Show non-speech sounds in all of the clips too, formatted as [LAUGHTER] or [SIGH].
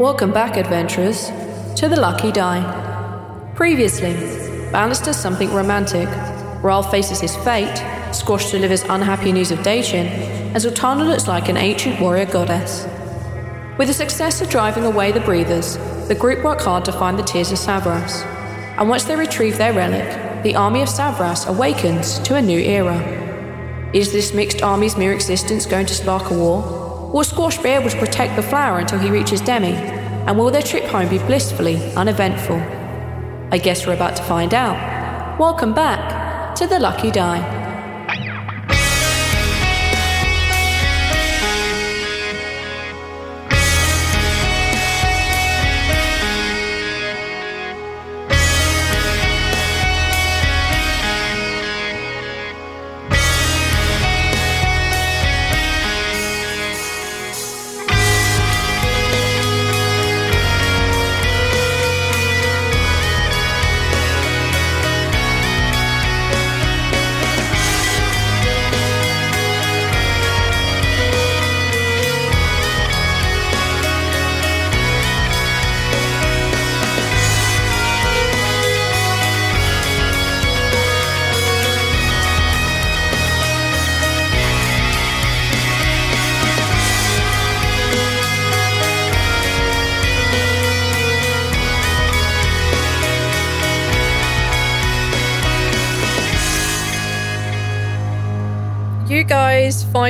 Welcome back, adventurers, to the Lucky Die. Previously, balanced as something romantic, Rhal faces his fate, Squash delivers unhappy news of Daichin, and Zaltanna looks like an ancient warrior goddess. With the success of driving away the breathers, the group work hard to find the Tears of Savras. And once they retrieve their relic, the army of Savras awakens to a new era. Is this mixed army's mere existence going to spark a war? Will Squash be able to protect the flower until he reaches Demi? And will their trip home be blissfully uneventful? I guess we're about to find out. Welcome back to the Lucky Die.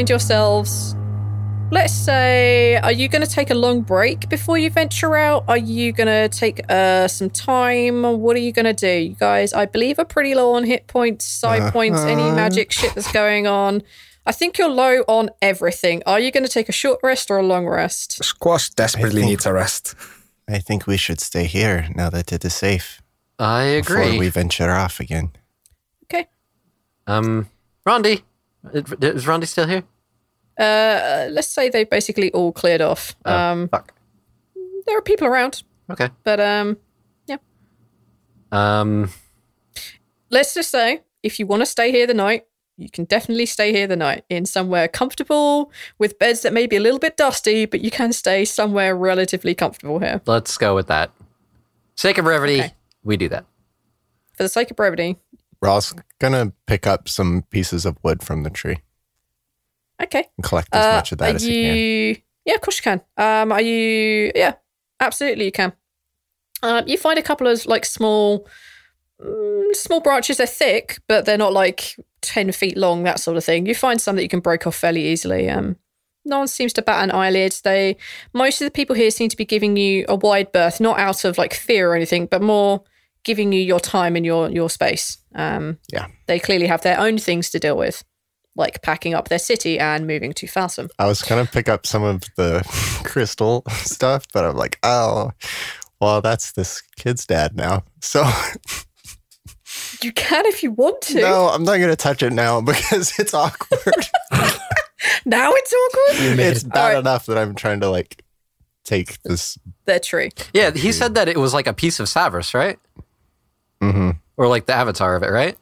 Find yourselves, let's say, are you going to take a long break before you venture out? Are you going to take uh, some time? What are you going to do? You guys, I believe, are pretty low on hit points, side points, any magic shit that's going on. I think you're low on everything. Are you going to take a short rest or a long rest? Squash desperately think- needs a rest. I think we should stay here now that it is safe I agree. before we venture off again. Okay. Um, Rondi, is Rondi still here? Uh, let's say they basically all cleared off. Oh, Um, fuck. there are people around, Okay. but um, yeah. Um, let's just say if you want to stay here the night, you can definitely stay here the night in somewhere comfortable with beds that may be a little bit dusty, but you can stay somewhere relatively comfortable here. let's go with that. Sake of brevity, Okay. we do that. For the sake of brevity. Ross gonna pick up some pieces of wood from the tree Okay. and collect as Uh, much of that as can. you? Yeah, of course you can. Um, are you? Yeah, absolutely you can. Um, you find a couple of like small, mm, small branches. They're thick, but they're not like ten feet long. That sort of thing. You find some that you can break off fairly easily. Um, no one seems to bat an eyelid. They most of the people here seem to be giving you a wide berth, not out of like fear or anything, but more giving you your time and your your space. Um, Yeah. they clearly have their own things to deal with, like packing up their city and moving to Falsum. I was gonna pick up some of the [LAUGHS] crystal stuff, but I'm like, oh, well, that's this kid's dad now. So [LAUGHS] You can if you want to. no, I'm not gonna touch it now [LAUGHS] because it's awkward. Now it's awkward. it's bad Alright. enough that I'm trying to like take this. They're. Yeah, he said that it was like a piece of Savras, right? hmm Or like the avatar of it, right?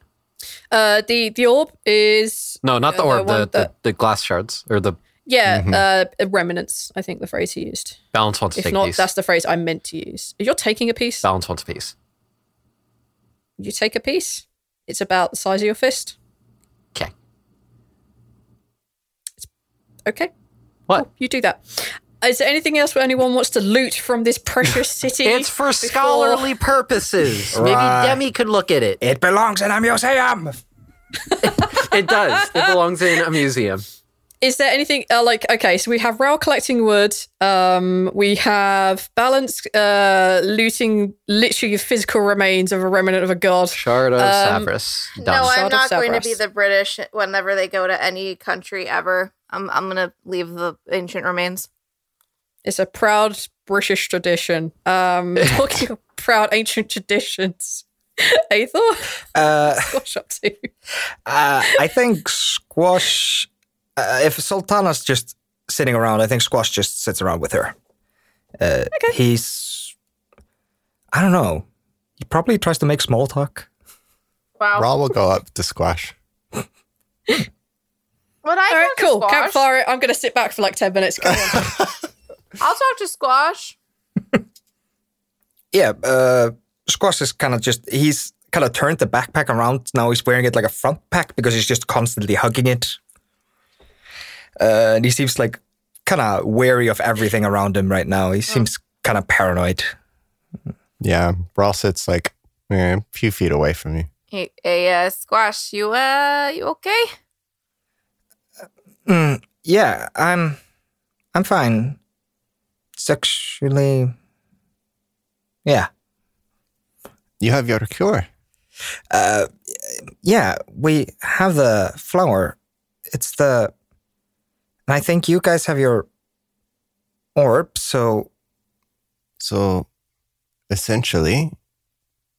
Uh, the the orb is No, not the Uh, the orb, the, the, the glass shards or the yeah, uh, remnants. I think the phrase he used. balance wants to If take not, piece. that's the phrase I meant to use. If you're taking a piece, balance wants a piece. you take a piece. It's about the size of your fist. Okay. Okay. What? Cool, you do that. Is there anything else where anyone wants to loot from this precious [LAUGHS] city? It's for before- scholarly purposes. [LAUGHS] Maybe Right. Demi could look at it. It belongs in a museum. [LAUGHS] It does. It belongs in a museum. Is there anything uh, like okay? So we have Rhal collecting wood. Um, we have Balance uh, looting literally physical remains of a remnant of a god. Shard of Um, Savras. No, I'm Shard not going to be the British whenever they go to any country ever. I'm I'm gonna leave the ancient remains. It's a proud British tradition. Um, [LAUGHS] talking of proud ancient traditions. [LAUGHS] Eyþór, Uh, [LAUGHS] what's up to? uh, I think Squash. Uh, if Zaltanna's just sitting around, I think Squash just sits around with her. Uh, He's. I don't know. He probably tries to make small talk. Wow. Rhal will go up to Squash. But I All right, talk to cool. Squash. Campfire. I'm going to sit back for like ten minutes. Go on. I'll talk to Squash. [LAUGHS] Yeah, uh, Squash is kind of just. He's kind of turned the backpack around. Now he's wearing it like a front pack because he's just constantly hugging it. Uh, and he seems like kind of wary of everything around him right now. He seems kind of paranoid. Yeah, Rhal sits like eh, a few feet away from you. Hey, hey uh, Squash, you uh, you okay? Mm, yeah, I'm. I'm fine. Sexually. Yeah. You have your cure. Uh, yeah, we have the flower. It's the. And I think you guys have your orb, so So essentially,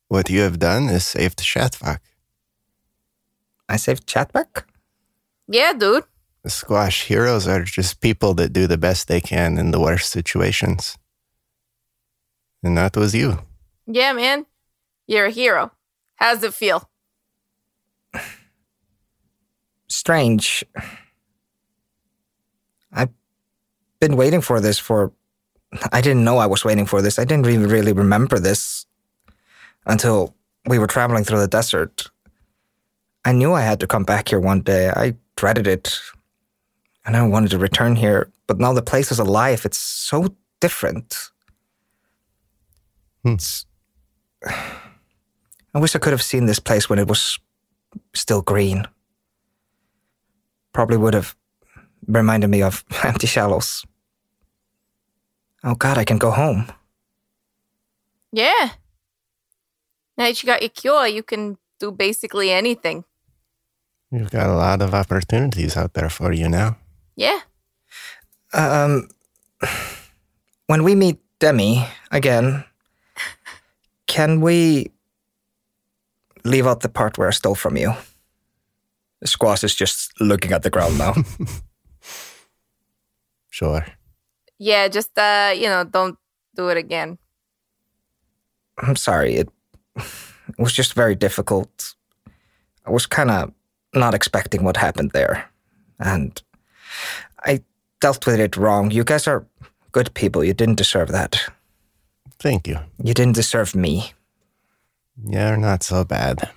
what you have done is saved Chatvok. I saved Chatvok. Yeah, dude. The squash heroes are just people that do the best they can in the worst situations. And that was you. Yeah, man. You're a hero. How's it feel? Strange. I've been waiting for this for. I didn't know I was waiting for this. I didn't even really remember this until we were traveling through the desert. I knew I had to come back here one day. I dreaded it. And I wanted to return here. But now the place is alive. It's so different. Hmm. It's. [SIGHS] I wish I could have seen this place when it was still green. Probably would have reminded me of [LAUGHS] Empty Shallows. Oh God, I can go home. Yeah. Now that you got your cure, you can do basically anything. You've got a lot of opportunities out there for you now. Yeah. Um, when we meet Demi again, can we leave out the part where I stole from you? Squash is just looking at the ground now. [LAUGHS] Sure. Yeah, just uh, you know, don't do it again. I'm sorry. It, it was just very difficult. I was kind of not expecting what happened there. And I dealt with it wrong. You guys are good people. You didn't deserve that. Thank you. You didn't deserve me. You're not so bad.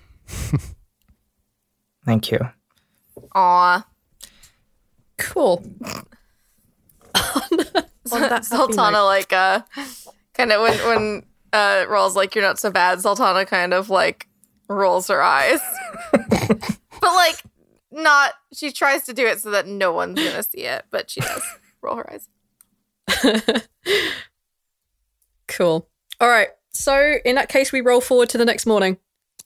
Thank you. Aw. Cool. [LAUGHS] On Zaltanna like uh kind of when when uh rolls like you're not so bad, Zaltanna kind of like rolls her eyes. [LAUGHS] but like not she tries to do it so that no one's gonna [LAUGHS] see it, but she does roll her eyes. [LAUGHS] Cool. All right. So in that case, we roll forward to the next morning.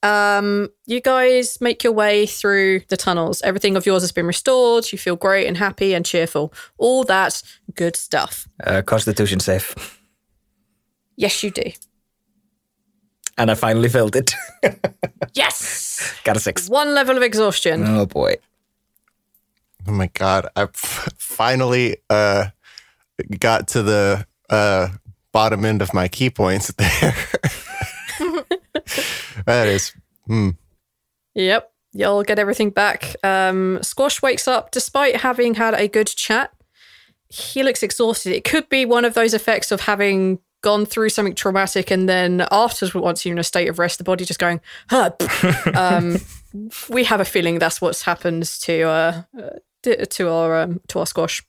Um, you guys make your way through the tunnels. Everything of yours has been restored. You feel great and happy and cheerful. All that good stuff. Uh, Constitution safe. Yes, you do. And I finally filled it. Yes. [LAUGHS] Got a six. One level of exhaustion. Oh boy. Oh my god! I f- finally uh, got to the uh, bottom end of my ki points [LAUGHS] there. [LAUGHS] that is, hmm. Yep. You'll get everything back. Um, Squash wakes up despite having had a good chat. He looks exhausted. It could be one of those effects of having gone through something traumatic and then afterwards, once you're in a state of rest, the body just going, huh. [LAUGHS] um, we have a feeling that's what's happened to uh, uh, to to our um, to our Squash.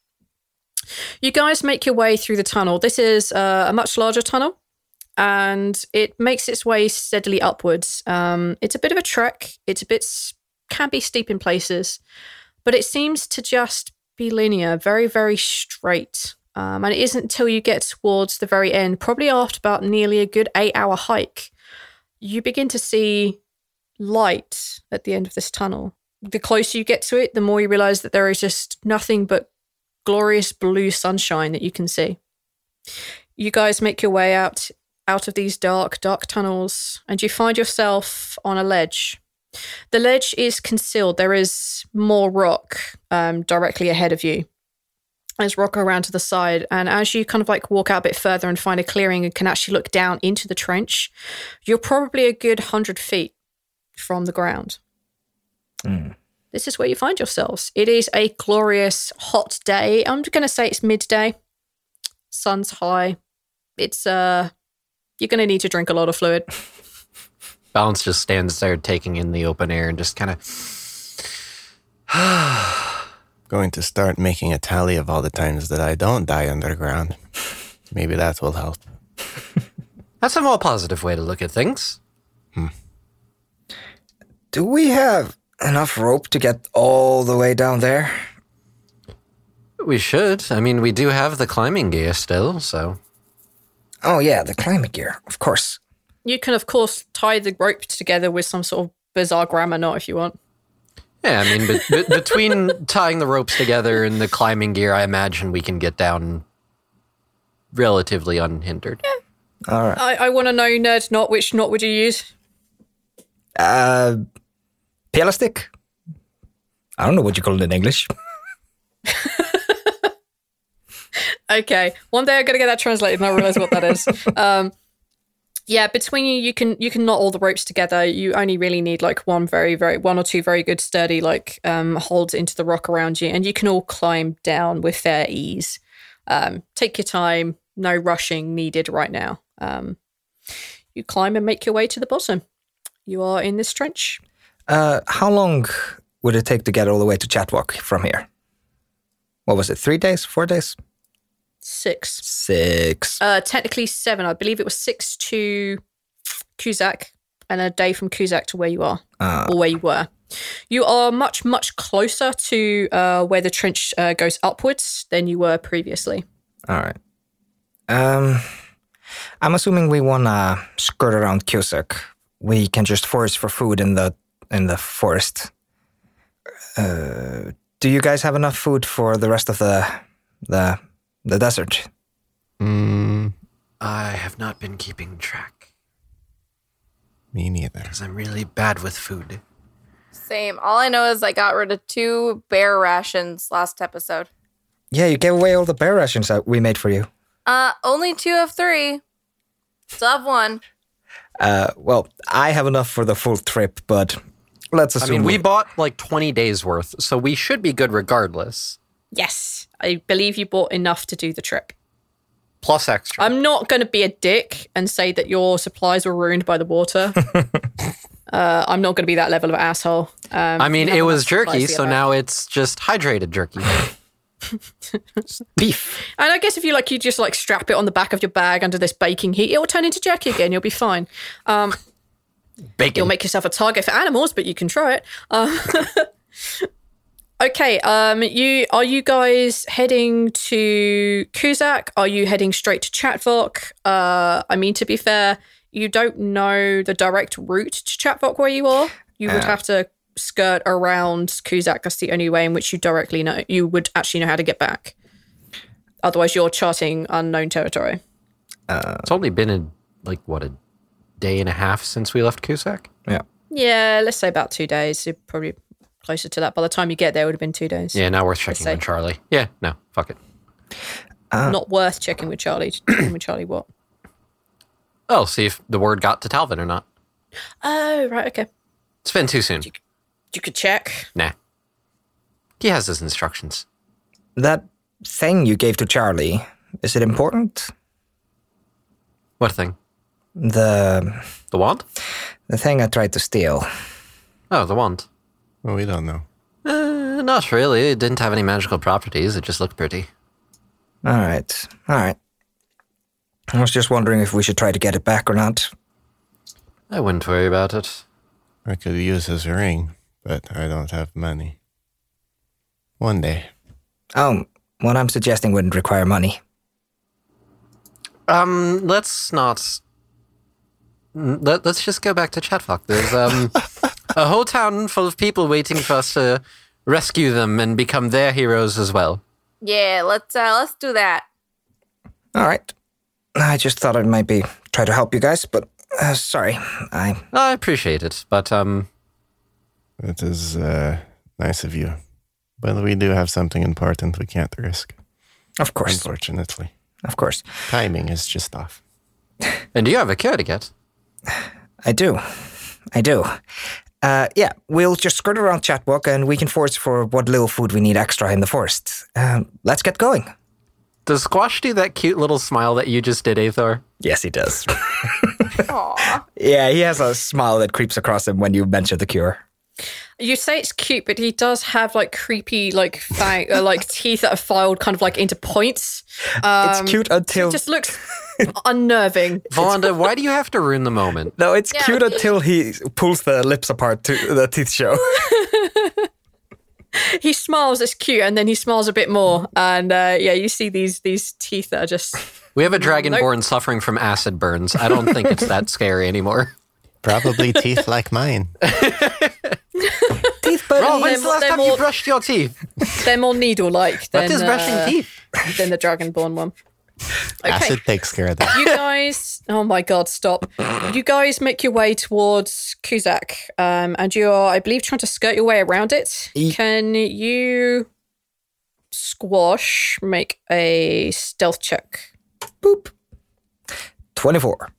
You guys make your way through the tunnel. This is uh, a much larger tunnel, and it makes its way steadily upwards. Um, it's a bit of a trek. It's a bit can be steep in places, but it seems to just be linear, very very straight. Um, and it isn't until you get towards the very end, probably after about nearly a good eight-hour hike, you begin to see light at the end of this tunnel. The closer you get to it, the more you realize that there is just nothing but glorious blue sunshine that you can see. You guys make your way out out of these dark, dark tunnels, and you find yourself on a ledge. The ledge is concealed. There is more rock um, directly ahead of you. There's rock around to the side, and as you kind of like walk out a bit further and find a clearing and can actually look down into the trench, you're probably a good hundred feet from the ground. This is where you find yourselves. It is a glorious hot day. I'm going to say it's midday. Sun's high. It's uh you're going to need to drink a lot of fluid. [LAUGHS] Balance just stands there taking in the open air and just kind of. [SIGHS] [SIGHS] [SIGHS] Going to start making a tally of all the times that I don't die underground. Maybe that will help. [LAUGHS] That's a more positive way to look at things. Hmm. Do we have enough rope to get all the way down there? We should. I mean, we do have the climbing gear still, so. Oh, yeah, the climbing gear, of course. You can of course tie the rope together with some sort of bizarre grammar knot if you want. Yeah, I mean, be- be- between tying the ropes together and the climbing gear, I imagine we can get down relatively unhindered. Yeah. All right. I, I want to know nerd knot. Which knot would you use? Uh, Pialastic? I don't know what you call it in English. [LAUGHS] Okay, one day I'm gonna get that translated and I realize what that is. [LAUGHS] Um, yeah, between you, you can you can knot all the ropes together. You only really need like one very very one or two very good sturdy like um, holds into the rock around you, and you can all climb down with fair ease. Um, take your time, no rushing needed right now. Um, you climb and make your way to the bottom. You are in this trench. Uh, how long would it take to get all the way to Chatvok from here? What was it? Three days? Four days? Six. Six. Uh, technically seven. I believe it was six to Kuzak and a day from Kuzak to where you are Ah. or where you were. You are much, much closer to uh, where the trench uh, goes upwards than you were previously. All right. Um, I'm assuming we wanna skirt around Kuzak. We can just forage for food in the in the forest. Uh, do you guys have enough food for the rest of the the the desert? Mm, I have not been keeping track me neither. because I'm really bad with food. Same. All I know is I got rid of two bear rations last episode. Yeah, you gave away all the bear rations that we made for you. Uh, only two of three. Still have one. Uh, well, I have enough for the full trip, but let's I assume mean, we bought like 20 days worth, so we should be good regardless. Yes, I believe you bought enough to do the trip. Plus extra. I'm not going to be a dick and say that your supplies were ruined by the water. [LAUGHS] uh, I'm not going to be that level of asshole. Um, I mean, it was jerky, so now it's just hydrated jerky. [LAUGHS] beef. And I guess if you like, you just like strap it on the back of your bag under this baking heat, it will turn into jerky again. You'll be fine. Um, Bacon. You'll make yourself a target for animals, but you can try it. Um, [LAUGHS] okay. Um, you are you guys heading to Kuzak? Are you heading straight to Chatvok? Uh, I mean, to be fair, you don't know the direct route to Chatvok where you are. You would Uh. have to skirt around Kuzak. That's the only way in which you directly know. You would actually know how to get back. Otherwise, you're charting unknown territory. it's only been a, like, what, a day and a half since we left Kuzak? Yeah. Yeah, let's say about two days. You're probably closer to that. By the time you get there, it would have been two days. Yeah, uh, not worth checking with Charlie. Yeah, no, fuck it. Not worth checking with Charlie. Checking with Charlie what? Oh, see if the word got to Talvin or not. Oh, right, okay. It's been too soon. You could check. Nah. He has his instructions. That thing you gave to Charlie, is it important? What thing? The The wand? the thing I tried to steal. Oh, the wand. Well, we don't know. Uh, not really. It didn't have any magical properties. It just looked pretty. All right. All right. I was just wondering if we should try to get it back or not. I wouldn't worry about it. I could use his ring, but I don't have money. One day. Oh, what I'm suggesting wouldn't require money. Um, let's not. Let, let's just go back to Chatfuck. There's um [LAUGHS] a whole town full of people waiting for us to rescue them and become their heroes as well. Yeah, let's uh let's do that. All right. I just thought I might be try to help you guys, but uh, sorry. I I appreciate it, but um, It is uh, nice of you. But we do have something important we can't risk, of course, unfortunately. of course, Timing is just off. and do you have a cure to get. I do, I do. Uh, yeah, we'll just skirt around Chatvok and we can forage for what little food we need extra in the forest. Um, let's get going. Does Squash do that cute little smile that you just did, Eyþór? Yes, he does. [LAUGHS] Aw. yeah, he has a smile that creeps across him when you mention the cure. You say it's cute, but he does have like creepy, like fang, uh, like [LAUGHS] teeth that are filed kind of like into points. Um, it's cute until It just looks [LAUGHS] unnerving. Volonda, [LAUGHS] why do you have to ruin the moment? no, it's Yeah. cute until he pulls the lips apart to the teeth show. He smiles, it's cute, and then he smiles a bit more, and uh, yeah, you see these these teeth that are just. We have a dragonborn suffering from acid burns. I don't think it's that scary anymore. Probably teeth [LAUGHS] like mine. teeth, but Bro, when's the last they're time you more- brushed your teeth? They're more needle-like than What is brushing uh, teeth? [LAUGHS] than the dragonborn one. Okay, Acid takes care of that. you guys. Oh my god, stop! You guys make your way towards Kuzak, um, and you are, I believe, trying to skirt your way around it. Ye- Can you squash make a stealth check? boop. 24.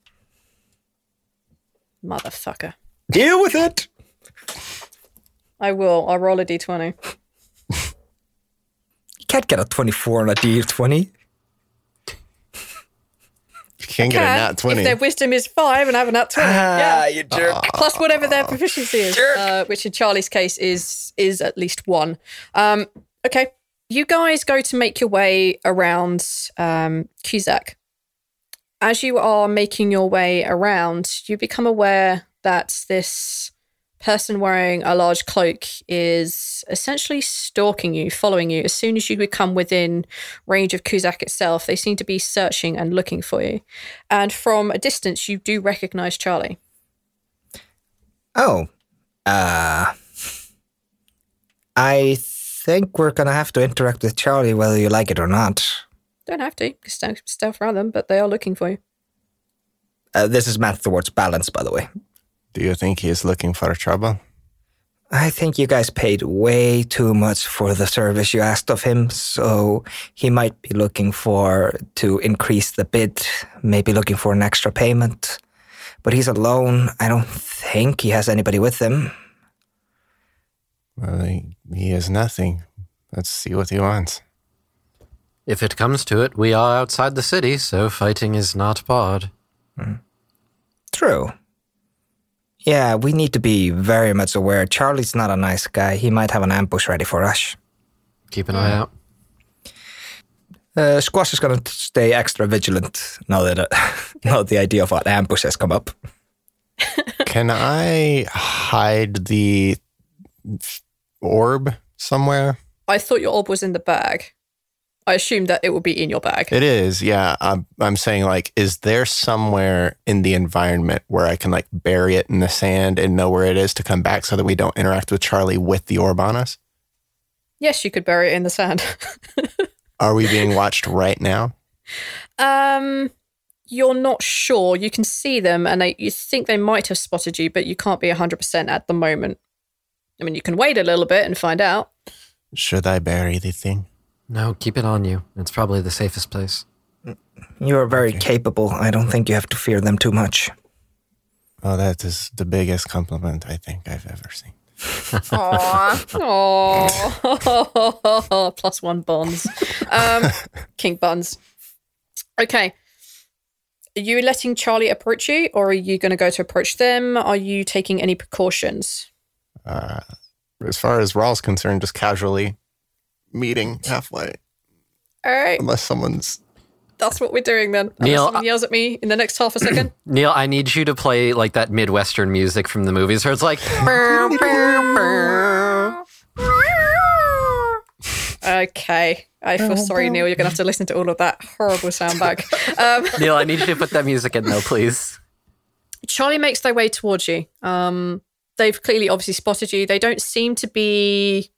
Motherfucker. Deal with it. I will. I'll roll a d20. You can't get a 24 on a D20. You can't get a Can, nat 20. If their wisdom is five and I have a nat 20. Ah, yeah. you jerk. Plus whatever their proficiency is, uh, which in Charlie's case is is at least one. Um, okay, you guys go to make your way around um, Kuzak. As you are making your way around, you become aware that this person wearing a large cloak is essentially stalking you, following you. As soon as you become within range of Kuzak itself, they seem to be searching and looking for you. And from a distance, you do recognize Charlie. Oh. Uh. I think we're gonna have to interact with Charlie whether you like it or not. Don't have to. You can stealth, stealth around them, but they are looking for you. Uh, this is meant towards balance, by the way. Do you think he is looking for trouble? I think you guys paid way too much for the service you asked of him, so he might be looking for to increase the bid, maybe looking for an extra payment. But he's alone. I don't think he has anybody with him. Well, he, he is nothing. Let's see what he wants. If it comes to it, we are outside the city, so fighting is not barred. True. Yeah, we need to be very much aware. Charlie's not a nice guy. He might have an ambush ready for us. Keep an eye out. Uh, Squash is going to stay extra vigilant now that uh, [LAUGHS] now that the idea of an ambush has come up. Can I hide the orb somewhere? I thought your orb was in the bag. I assume that it will be in your bag. It is, yeah. I'm, I'm saying, like, is there somewhere in the environment where I can, like, bury it in the sand and know where it is to come back so that we don't interact with Charlie with the orb on us? yes, you could bury it in the sand. [LAUGHS] Are we being watched right now? um, you're not sure. You can see them, and they, you think they might have spotted you, but you can't be hundred percent at the moment. I mean, you can wait a little bit and find out. Should I bury the thing? No, keep it on you. It's probably the safest place. You are very capable. I don't think you have to fear them too much. Oh, that is the biggest compliment I think I've ever seen. Aw. Oh, [LAUGHS] plus one bonds. Um, [LAUGHS] King buns. Okay. Are you letting Charlie approach you, or are you going to go to approach them? Are you taking any precautions? Uh, as far as Rhal's concerned, just casually meeting halfway. All right. Unless someone's. That's what we're doing then. Unless Neil, someone yells at me in the next half a second. [CLEARS THROAT] Neil, I need you to play like that Midwestern music from the movies where it's like. [LAUGHS] okay. I feel sorry, Neil. You're going to have to listen to all of that horrible sound back. [LAUGHS] Um, Neil, I need you to [LAUGHS] put that music in though, please. Charlie makes their way towards you. Um, they've clearly obviously spotted you. They don't seem to be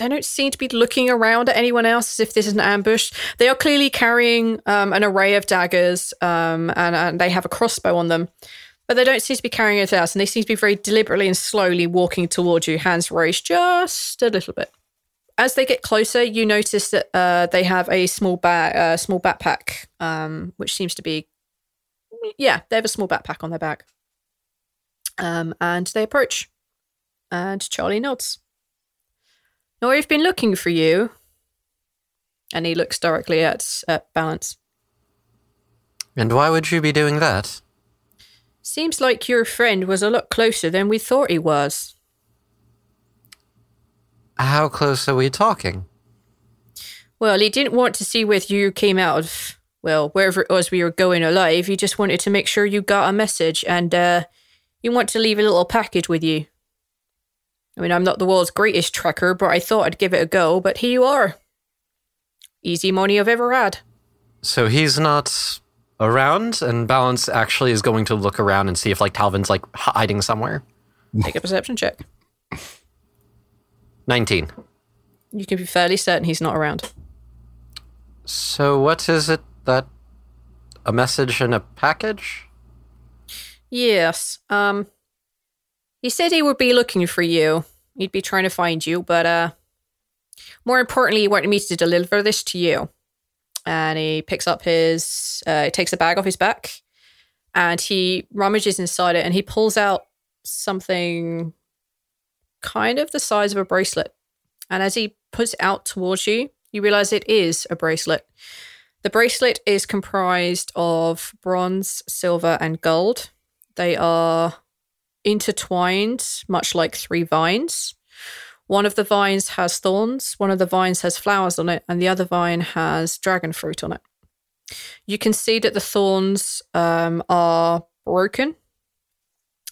they don't seem to be looking around at anyone else as if this is an ambush. They are clearly carrying um, an array of daggers um, and, and they have a crossbow on them, but they don't seem to be carrying it out. And they seem to be very deliberately and slowly walking towards you, hands raised just a little bit. As they get closer, you notice that uh, they have a small bag, uh, small backpack, um, which seems to be, yeah, they have a small backpack on their back. Um, and they approach, and Charlie nods. No, we've been looking for you. And he looks directly at, at Balance. And why would you be doing that? Seems like your friend was a lot closer than we thought he was. How close are we talking? Well, he didn't want to see whether you came out of, well, wherever it was we were going alive. He just wanted to make sure you got a message and uh, you want to leave a little package with you. I mean, I'm not the world's greatest trekker, but I thought I'd give it a go, but here you are. Easy money I've ever had. So he's not around, and Balance actually is going to look around and see if like Talvin's like hiding somewhere. Make a perception check. 19. You can be fairly certain he's not around. So what is it that a message in a package? Yes. Um he said he would be looking for you. He'd be trying to find you, but uh more importantly, he wanted me to deliver this to you. And he picks up his uh he takes a bag off his back and he rummages inside it and he pulls out something kind of the size of a bracelet. And as he puts it out towards you, you realize it is a bracelet. The bracelet is comprised of bronze, silver, and gold. They are intertwined, much like three vines. One of the vines has thorns, one of the vines has flowers on it, and the other vine has dragon fruit on it. You can see that the thorns um, are broken,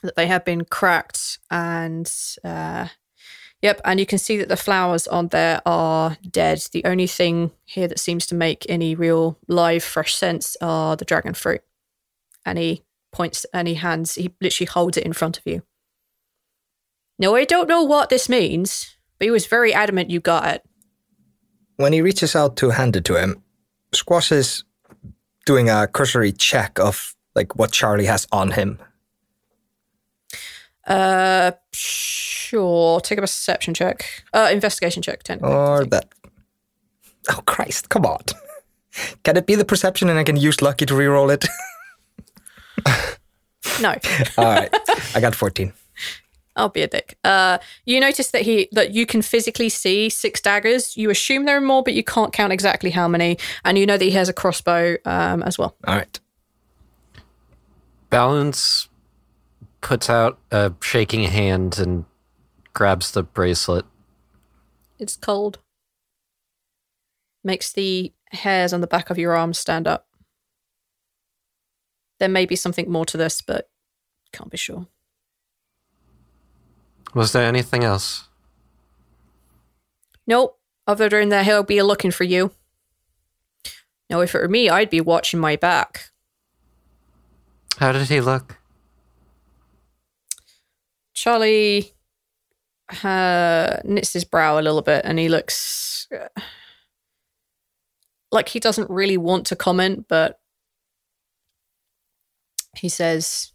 that they have been cracked, and uh, yep, and you can see that the flowers on there are dead. The only thing here that seems to make any real live, fresh sense are the dragon fruit. And he points and he hands, he literally holds it in front of you. Now, I don't know what this means, but he was very adamant you got it. When he reaches out to hand it to him, Squash is doing a cursory check of like what Charlie has on him. Uh, sure. Take a perception check. Uh, investigation check. Technically. Or that. Oh Christ! Come on. [LAUGHS] Can it be the perception and I can use lucky to reroll it? [LAUGHS] No, [LAUGHS] All right, I got fourteen. I'll be a dick. Uh, you notice that he that you can physically see six daggers. You assume there are more, but you can't count exactly how many. And you know that he has a crossbow um, as well. All right. Balance puts out a shaking hand and grabs the bracelet. It's cold. Makes the hairs on the back of your arms stand up. There may be something more to this, but can't be sure. Was there anything else? Nope. Other than that, he'll be looking for you. Now, if it were me, I'd be watching my back. How did he look? Charlie uh, knits his brow a little bit and he looks uh, like he doesn't really want to comment, but he says,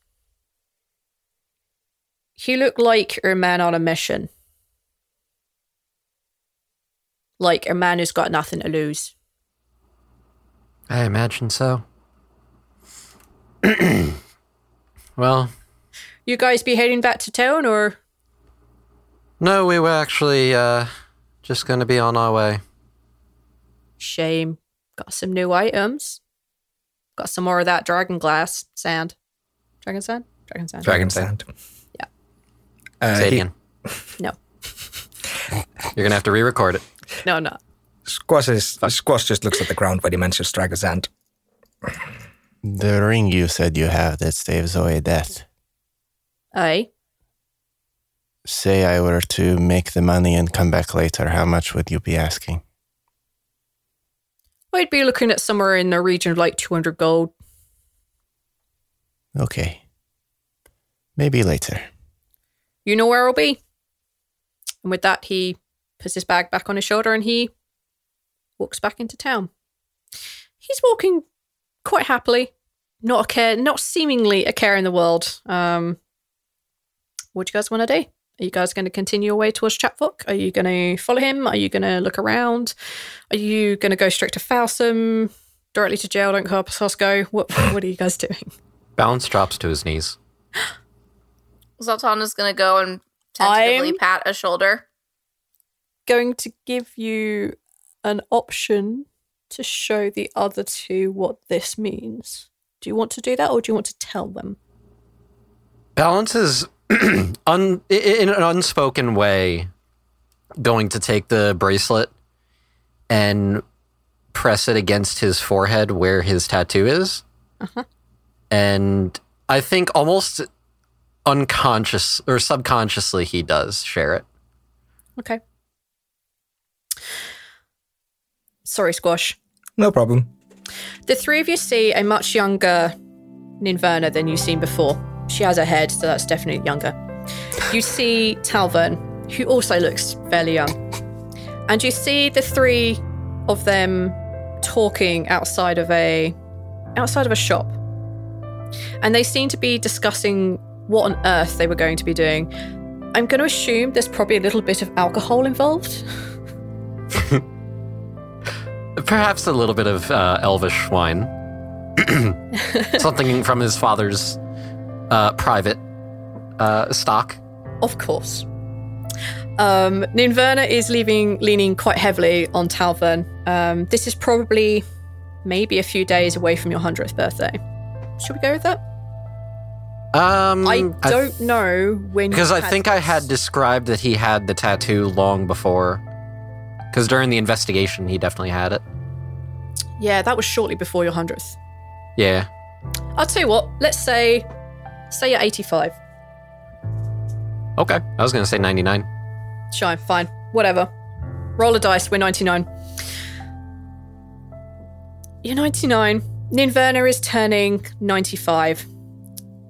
He looked like a man on a mission. Like a man who's got nothing to lose. I imagine so. [CLEARS THROAT] well, You guys be heading back to town or? no, we were actually uh, just going to be on our way. Shame. Got some new items. Got some more of that dragon glass sand. Dragon sand? Dragon sand. Dragon Sand. Yeah. Uh, Say it he- again. No. [LAUGHS] You're going to have to re record it. No, no. Squash, is, Squash just looks at the ground when he mentions dragon sand. The ring you said you have that saves away death. Aye. Say I were to make the money and come back later, how much would you be asking? I'd be looking at somewhere in the region of like 200 gold. Okay. Maybe later. You know where I'll be. And with that, he puts his bag back on his shoulder and he walks back into town. He's walking quite happily, not a care, not seemingly a care in the world. Um, what do you guys want to do? Are you guys going to continue your way towards Chatfook? Are you going to follow him? Are you going to look around? Are you going to go straight to Falsum? Directly to jail? Don't help us go. What What are you guys doing? [LAUGHS] Balance drops to his knees. [GASPS] Zaltanna's gonna go and tentatively I'm- pat a shoulder. Going to give you an option to show the other two what this means. Do you want to do that, or do you want to tell them? Balance is [CLEARS THROAT] un, in an unspoken way going to take the bracelet and press it against his forehead where his tattoo is. Uh-huh. And I think almost unconscious or subconsciously he does share it. Okay. Sorry, Squash. No problem. The three of you see a much younger Ninverna than you've seen before. She has a head, so that's definitely younger. You see Talvern, who also looks fairly young. And you see the three of them talking outside of a outside of a shop. And they seem to be discussing what on earth they were going to be doing. I'm going to assume there's probably a little bit of alcohol involved. [LAUGHS] Perhaps a little bit of uh, elvish wine. [CLEARS THROAT] [LAUGHS] Something from his father's uh, private uh, stock. Of course. Um, Ninverna is leaving, leaning quite heavily on Talvern. Um, this is probably maybe a few days away from your 100th birthday. Should we go with that? Um, I don't know when. Because I think I had described that he had the tattoo long before. Because during the investigation, he definitely had it. Yeah, that was shortly before your 100th. Yeah. I'll tell you what, let's say. Say you're 85. Okay. I was going to say 99. Shy, fine. Whatever. Roll a dice, we're 99. You're 99. Ninverna is turning 95.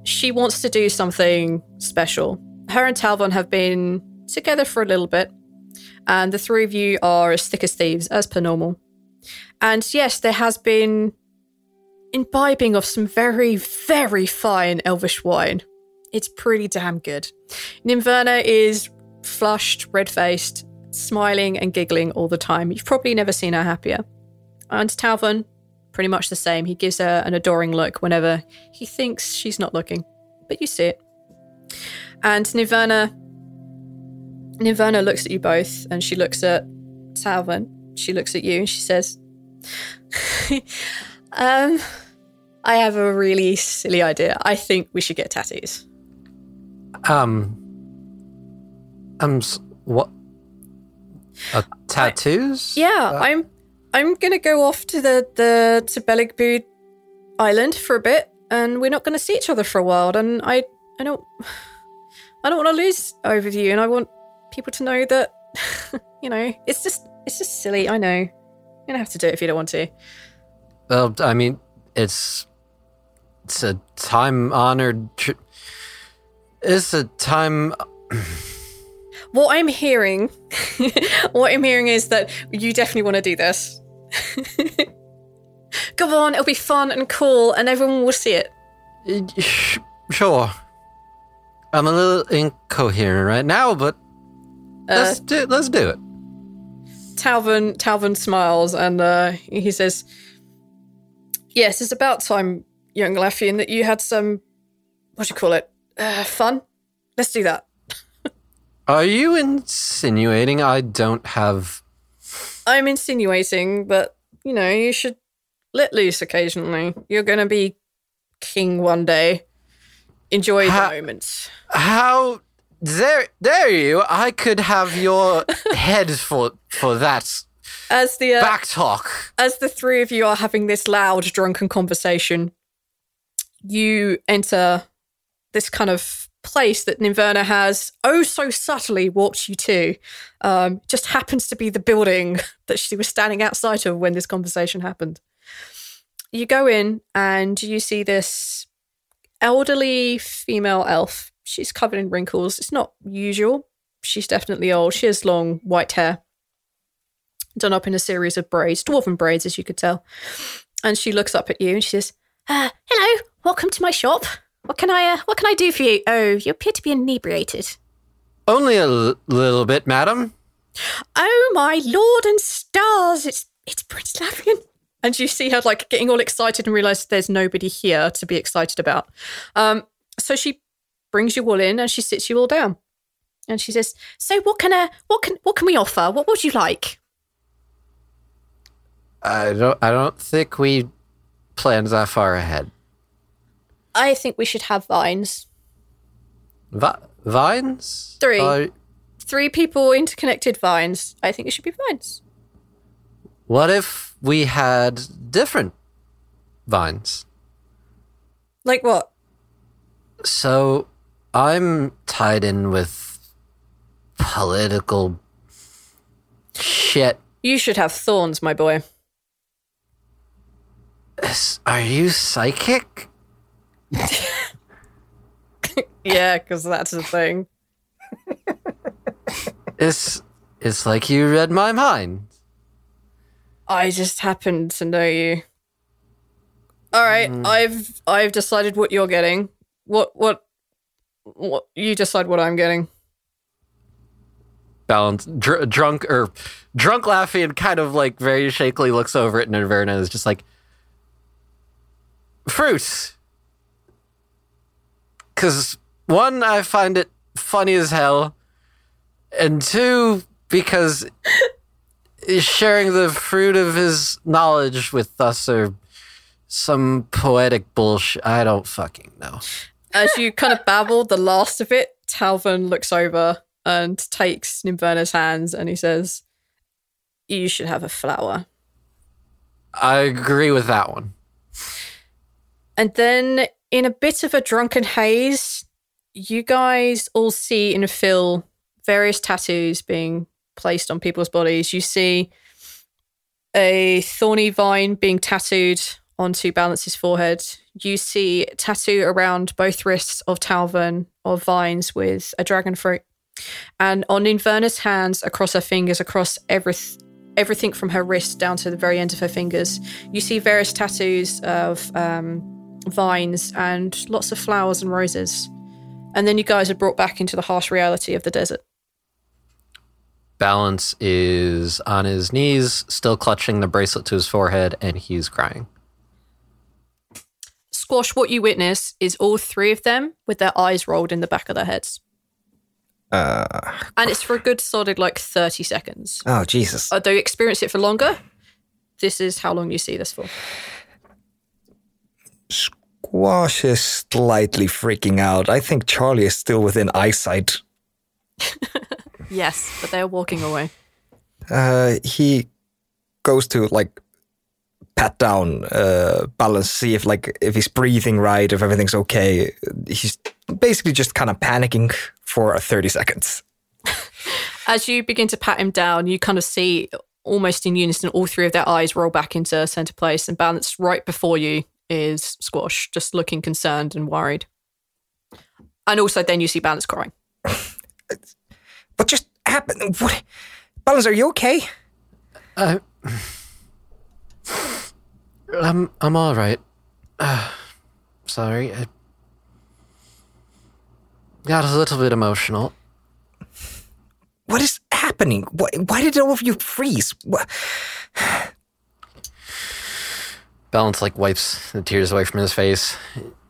She wants to do something special. Her and Talvon have been together for a little bit, and the three of you are as thick as thieves, as per normal. And yes, there has been imbibing of some very, very fine elvish wine. It's pretty damn good. Ninverna is flushed, red faced, smiling and giggling all the time. You've probably never seen her happier. And Talvon, pretty much the same. He gives her an adoring look whenever he thinks she's not looking, but you see it. And Niverna, Niverna looks at you both, and she looks at Talvon. She looks at you, and she says, [LAUGHS] "Um, I have a really silly idea. I think we should get tattoos." Um. Um. What? Uh, tattoos? Yeah, I'm I'm gonna go off to the the to Island for a bit, and we're not gonna see each other for a while. And I I don't I don't want to lose over you, and I want people to know that [LAUGHS] you know it's just it's just silly. I know you're gonna have to do it if you don't want to. Well, I mean, it's it's a time honored. Tr- it's a time. [CLEARS THROAT] What I'm hearing, [LAUGHS] what I'm hearing is that you definitely want to do this. [LAUGHS] Come on, it'll be fun and cool, and everyone will see it. Sure. I'm a little incoherent right now, but let's do let's do it. Talvin Talvin smiles and uh, he says, "Yes, it's about time, young Laffian, that you had some what do you call it? Uh, fun. Let's do that." Are you insinuating I don't have? I'm insinuating, but you know, you should let loose occasionally. You're gonna be king one day. Enjoy Ha- the moment. How there there you? I could have your [LAUGHS] head for for that As the uh, Back talk. as the three of you are having this loud drunken conversation, you enter this kind of place that Ninverna has oh so subtly walked you to. Um, just happens to be the building [LAUGHS] that she was standing outside of when this conversation happened. You go in and you see this elderly female elf. She's covered in wrinkles. It's not usual. She's definitely old. She has long white hair done up in a series of braids, dwarven braids, as you could tell. And she looks up at you and she says, uh, "Hello, welcome to my shop. What can I, uh, what can I do for you? Oh, you appear to be inebriated. Only a l- little bit, madam. Oh my lord and stars! It's it's Prince Lavian." And you see her like getting all excited and realize there's nobody here to be excited about. Um, so she brings you all in and she sits you all down, and she says, "So what can uh, what can what can we offer? What would you like?" I don't. I don't think we planned that far ahead. I think we should have vines. Vi- vines. Three. Uh, Three people interconnected vines. I think it should be vines. what if we had different vines? Like what? So I'm tied in with political shit. You should have thorns, my boy. Are you psychic? Yeah, because that's the thing. It's it's like you read my mind. I just happened to know you. All right, mm-hmm. I've I've decided what you're getting. What what what you decide what I'm getting. Balance dr- drunk or drunk laughing and kind of like very shakily looks over at Nirvana is just like fruit. Cause one, I find it funny as hell, and two, because sharing the fruit of his knowledge with us or some poetic bullshit. I don't fucking know. As you kind of babble the last of it, Talvin looks over and takes Nimverna's hands and he says, You should have a flower. I agree with that one. And then, in a bit of a drunken haze, you guys all see and feel various tattoos being placed on people's bodies. You see a thorny vine being tattooed onto Balance's forehead. You see tattoo around both wrists of Talvin of vines with a dragon fruit. And on Inverna's hands, across her fingers, across every, everything from her wrist down to the very end of her fingers, you see various tattoos of um, vines and lots of flowers and roses. And then you guys are brought back into the harsh reality of the desert. Balance is on his knees, still clutching the bracelet to his forehead, and he's crying. Squash, what you witness is all three of them with their eyes rolled in the back of their heads. Uh, And it's for a good solid like 30 seconds. oh, Jesus. Although you experience it for longer, this is how long you see this for. Squash is slightly freaking out. I think Charlie is still within eyesight. [LAUGHS] Yes, but they're walking away. Uh, he goes to like pat down uh, balance, see if like if he's breathing right, if everything's okay. He's basically just kind of panicking for 30 seconds. [LAUGHS] As you begin to pat him down, you kind of see almost in unison all three of their eyes roll back into center place and balance right before you is Squash, just looking concerned and worried. And also then you see Balance crying. [LAUGHS] What just happened? What? Balance, are you okay? I, I'm I'm all right. Uh, sorry, I got a little bit emotional. What is happening? Why, why did all of you freeze? What? Balance like wipes the tears away from his face.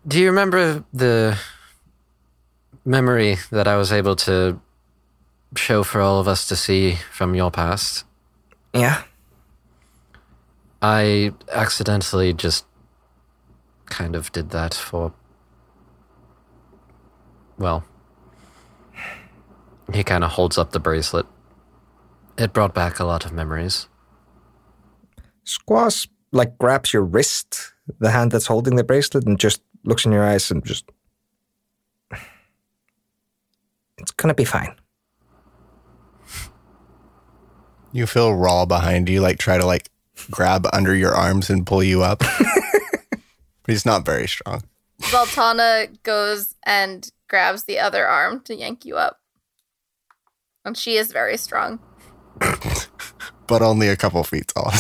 Do you remember the memory that I was able to show for all of us to see from your past? Yeah. I accidentally just kind of did that for. Well, he kind of holds up the bracelet. It brought back a lot of memories. Squash like grabs your wrist, the hand that's holding the bracelet, and just looks in your eyes and just. [SIGHS] It's gonna be fine. You feel Rhal behind you, like try to like grab under your arms and pull you up. [LAUGHS] He's not very strong. Zaltanna goes and grabs the other arm to yank you up. And she is very strong. [LAUGHS] but only a couple feet tall.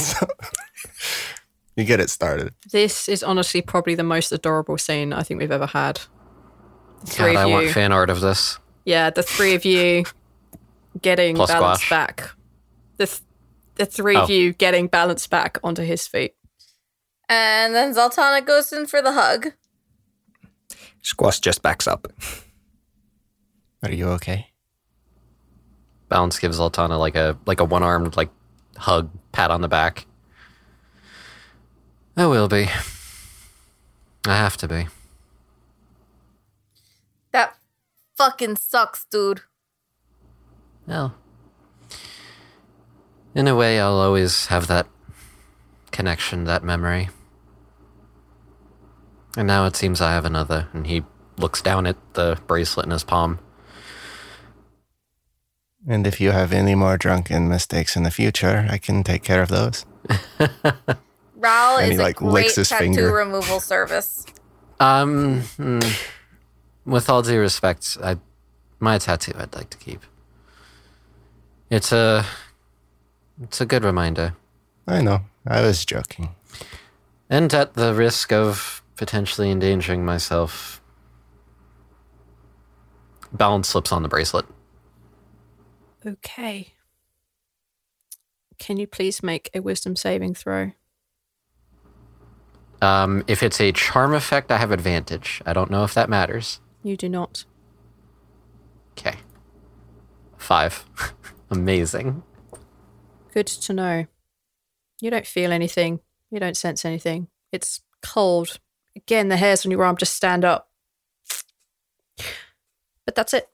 So you get it started. This is honestly probably the most adorable scene I think we've ever had. Three God, I of want fan art of this. Yeah, the three of you getting Plus balance squash. back. The th- the three Oh. of you getting balance back onto his feet. And then Zaltanna goes in for the hug. Squash just backs up. Are you okay? Balance gives Zaltanna like a like a one armed like hug, pat on the back. I will be. I have to be. That fucking sucks, dude. Well, in a way, I'll always have that connection, that memory. And now it seems I have another. And he looks down at the bracelet in his palm. And if you have any more drunken mistakes in the future, I can take care of those. [LAUGHS] Rhal And is he, a like, great licks his tattoo finger. removal service. Um, hmm, with all due respect, I, my tattoo I'd like to keep. It's a, it's a good reminder, I know. I was joking. and at the risk of potentially endangering myself, balance slips on the bracelet. Okay. Can you please make a wisdom saving throw? Um, if it's a charm effect, I have advantage. I don't know if that matters. You do not. Okay, five, [LAUGHS] amazing. Good to know. You don't feel anything. You don't sense anything. It's cold. Again, the hairs on your arm just stand up. But that's it.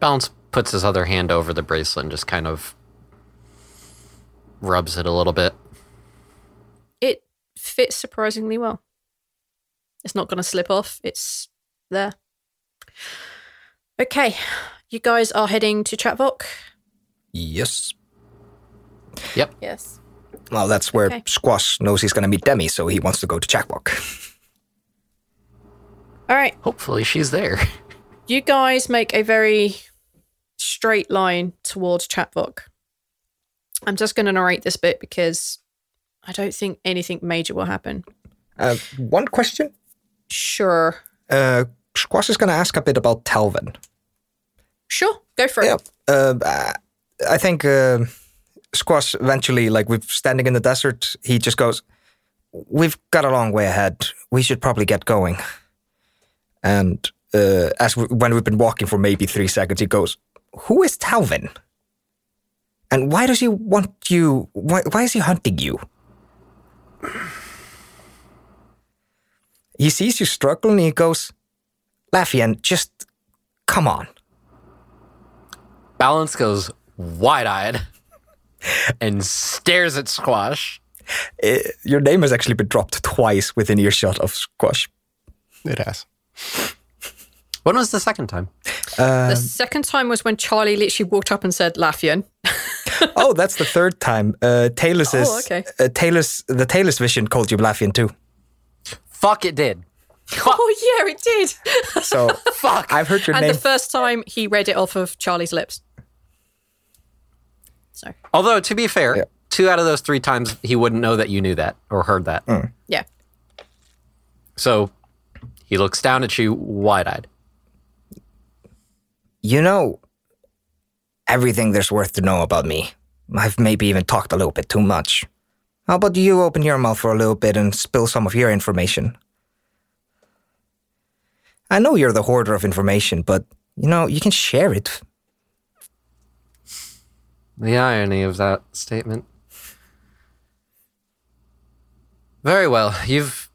Balance puts his other hand over the bracelet and just kind of rubs it a little bit. It fits surprisingly well. It's not going to slip off. It's there. Okay. You guys are heading to Chatvok. Yes. Yep. Yes. Well, that's where Okay. Squash knows he's gonna meet Demi, so he wants to go to Chatvok. All right. Hopefully, she's there. [LAUGHS] You guys make a very straight line towards Chatvok. I'm just going to narrate this bit because I don't think anything major will happen. Uh, one question. Sure. Uh, Squash is gonna ask a bit about Talvin. Sure. Go for it. Yeah. Uh, I think uh, Squash eventually, like we're standing in the desert, he just goes, "We've got a long way ahead. We should probably get going." And uh, as we, when we've been walking for maybe three seconds, he goes, "Who is Talvin? And why does he want you? Why, why is he hunting you?" He sees you struggling, and he goes, "Laffian, just come on." Balance goes wide eyed [LAUGHS] and stares at Squash. Uh, your name has actually been dropped twice within earshot of Squash. It has. When was the second time? Uh, The second time was when Charlie literally walked up and said, Laffian. [LAUGHS] oh, that's the third time. Uh, Talus is Oh, okay. uh, Talus. The Talus vision called you Laffian too. Fuck, it did. Oh, yeah, it did. So [LAUGHS] Fuck. I've heard your and name. the first time he read it off of Charlie's lips. So, Although, to be fair, Yeah. two out of those three times he wouldn't know that you knew that or heard that. yeah. So he looks down at you wide eyed. You know everything there's worth to know about me. I've maybe even talked a little bit too much. How about you open your mouth for a little bit and spill some of your information? I know you're the hoarder of information, but you know you can share it. The irony of that statement. Very well. You've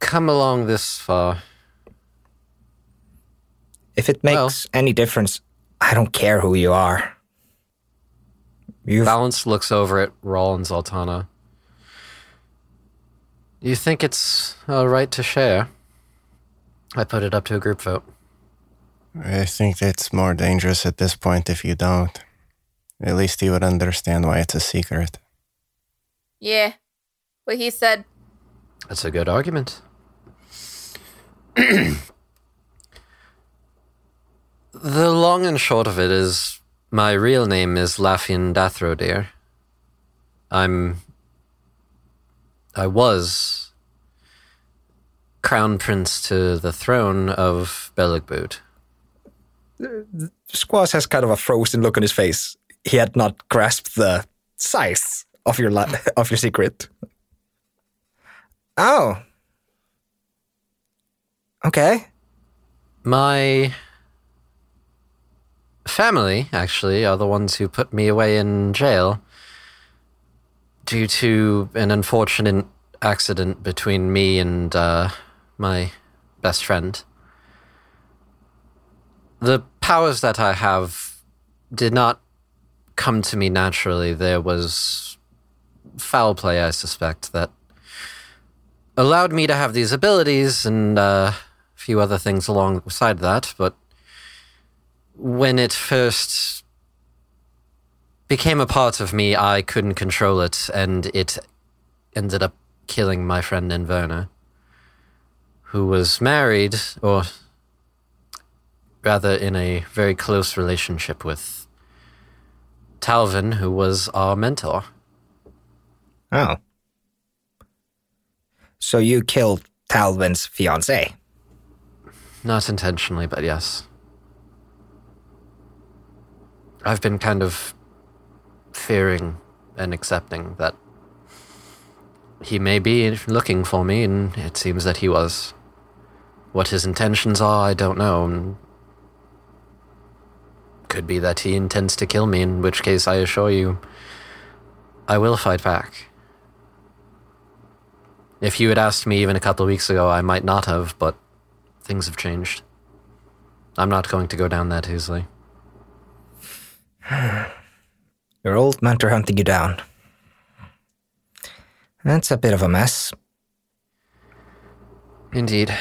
come along this far. If it makes any difference, I don't care who you are. You've Balance looks over at Rhal and Zaltanna. You think it's a right to share? I put it up to a group vote. I think it's more dangerous at this point if you don't. At least he would understand why it's a secret. Yeah. What he said. That's a good argument. [CLEARS THROAT] the long and short of it is my real name is Laffian Dathrodir. I'm. I was crown prince to the throne of Beligboot. Squash has kind of a frozen look on his face. He had not grasped the size of your li- [LAUGHS] of your secret. Oh. Okay. My family, actually, are the ones who put me away in jail due to an unfortunate accident between me and uh, my best friend. The powers that I have did not come to me naturally. There was foul play, I suspect, that allowed me to have these abilities and uh, a few other things alongside that. But when it first became a part of me, I couldn't control it, and it ended up killing my friend Inverna, who was married, or rather in a very close relationship with Talvin, who was our mentor. Oh. So you killed Talvin's fiance. Not intentionally, but yes. I've been kind of fearing and accepting that he may be looking for me, and it seems that he was. What his intentions are, I don't know. Could be that he intends to kill me, in which case I assure you, I will fight back. If you had asked me even a couple of weeks ago, I might not have, but things have changed. I'm not going to go down that easily. Your old mentor hunting you down. That's a bit of a mess. Indeed.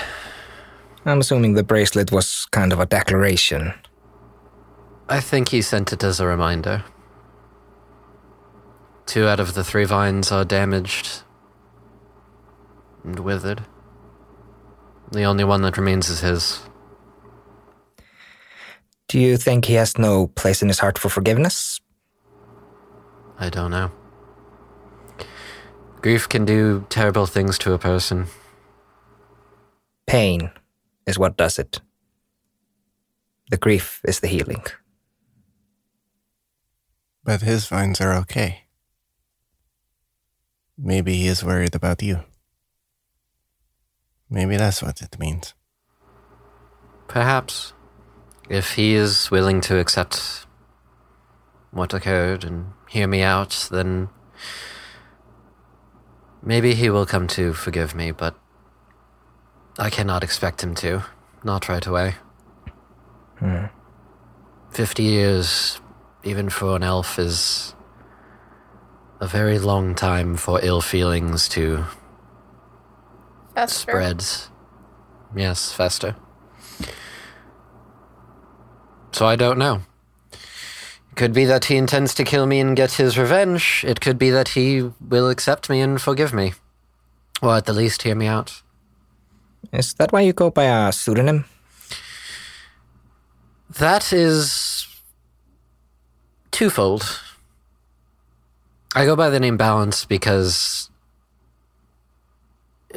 I'm assuming the bracelet was kind of a declaration. I think he sent it as a reminder. Two out of the three vines are damaged and withered. The only one that remains is his. Do you think he has no place in his heart for forgiveness? I don't know. Grief can do terrible things to a person. Pain is what does it. The grief is the healing. But his vines are okay. Maybe he is worried about you. Maybe that's what it means. Perhaps. If he is willing to accept what occurred and hear me out, then maybe he will come to forgive me, but I cannot expect him to. Not right away. Hmm. Fifty years, even for an elf, is a very long time for ill feelings to Fester. spread. Yes, fester. So I don't know. It could be that he intends to kill me and get his revenge. It could be that he will accept me and forgive me. Or at the least hear me out. Is that why you go by a pseudonym? That is twofold. I go by the name Balance because,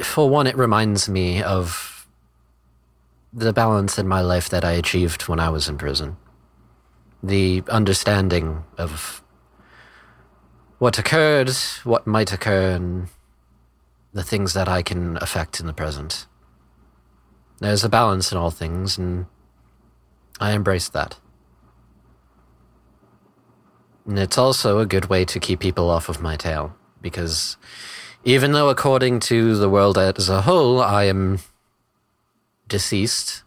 for one, it reminds me of the balance in my life that I achieved when I was in prison. The understanding of what occurred, what might occur, and the things that I can affect in the present. There's a balance in all things, and I embrace that. And it's also a good way to keep people off of my tail, because even though, according to the world as a whole, I am deceased,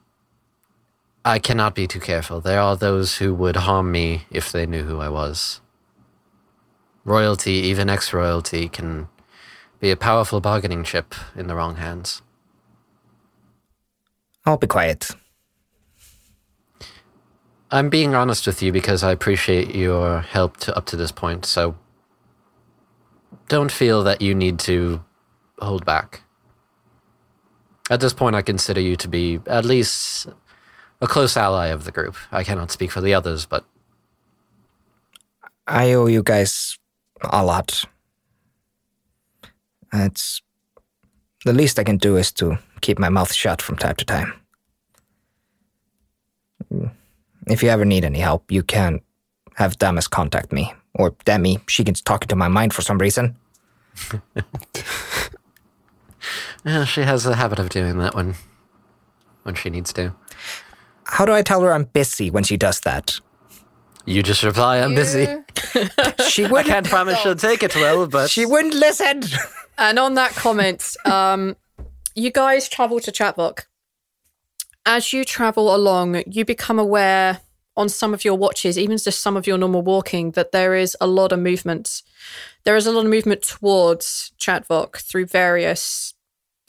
I cannot be too careful. There are those who would harm me if they knew who I was. Royalty, even ex royalty, can be a powerful bargaining chip in the wrong hands. I'll be quiet. I'm being honest with you because I appreciate your help to, up to this point, so don't feel that you need to hold back. At this point, I consider you to be at least a close ally of the group. I cannot speak for the others, but I owe you guys a lot. It's the least I can do is to keep my mouth shut from time to time. If you ever need any help, you can have Damas contact me. Or Demi, she can talk into my mind for some reason. [LAUGHS] yeah, she has a habit of doing that when when she needs to. How do I tell her I'm busy when she does that? You just reply, "I'm busy." [LAUGHS] She wouldn't. can't promise she'll take it well, but She wouldn't listen. And on that comment, um, you guys travel to Chatvok. As you travel along, you become aware on some of your watches, even just some of your normal walking, that there is a lot of movement. There is a lot of movement towards Chatvok through various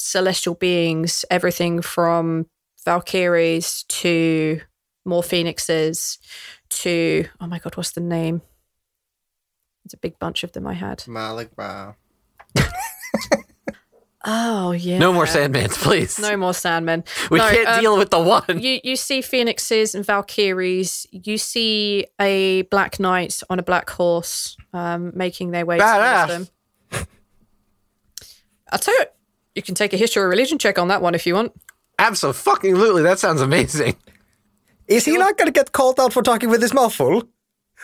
celestial beings, everything from Valkyries to more phoenixes to, oh my God, what's the name? It's a big bunch of them I had. Malik [LAUGHS] Oh, yeah. no more Sandmans, please. No more Sandmen. [LAUGHS] we No, can't um, deal with the one. you you see phoenixes and valkyries. You see a black knight on a black horse, um, making their way Badass. towards them. I'll tell you, what, you can take a history or religion check on that one if you want. Absolutely, that sounds amazing. Is he not going to get called out for talking with his mouth full?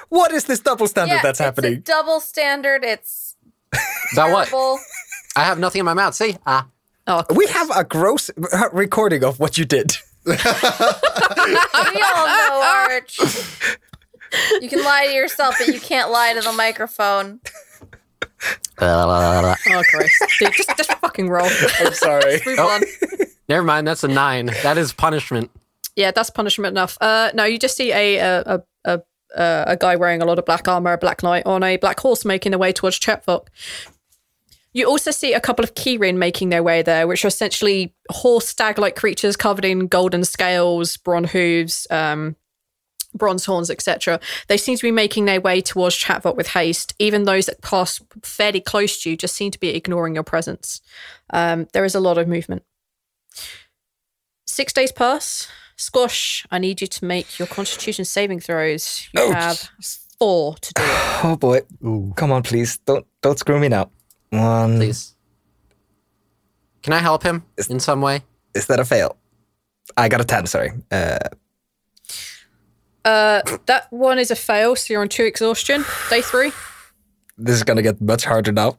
What is this double standard Yeah, that's it's a happening? double standard. It's [LAUGHS] About what? terrible. I have nothing in my mouth. See? Ah. Oh, We have a gross uh, recording of what you did. we all know [LAUGHS] Arch. You can lie to yourself, but you can't lie to the microphone. Oh Christ! Dude, just just fucking roll. I'm sorry. Move on. [LAUGHS] never mind. That's a nine. That is punishment. Yeah, that's punishment enough. Uh, no, you just see a a a. a uh, a guy wearing a lot of black armor, a black knight on a black horse making their way towards Chatvok. You also see a couple of Kirin making their way there, which are essentially horse stag-like creatures covered in golden scales, bronze hooves, um, bronze horns, etc. They seem to be making their way towards Chatvok with haste. Even those that pass fairly close to you just seem to be ignoring your presence. Um, there is a lot of movement. Six days pass. Squash, I need you to make your Constitution saving throws. You Oh, have four to do. [SIGHS] Oh boy. Come on, please. Don't don't screw me now. One. Please. Can I help him in some way? Is that a fail? I got a 10, sorry. Uh, Uh, that one is a fail, so you're on two exhaustion. Day three. this is going to get much harder now.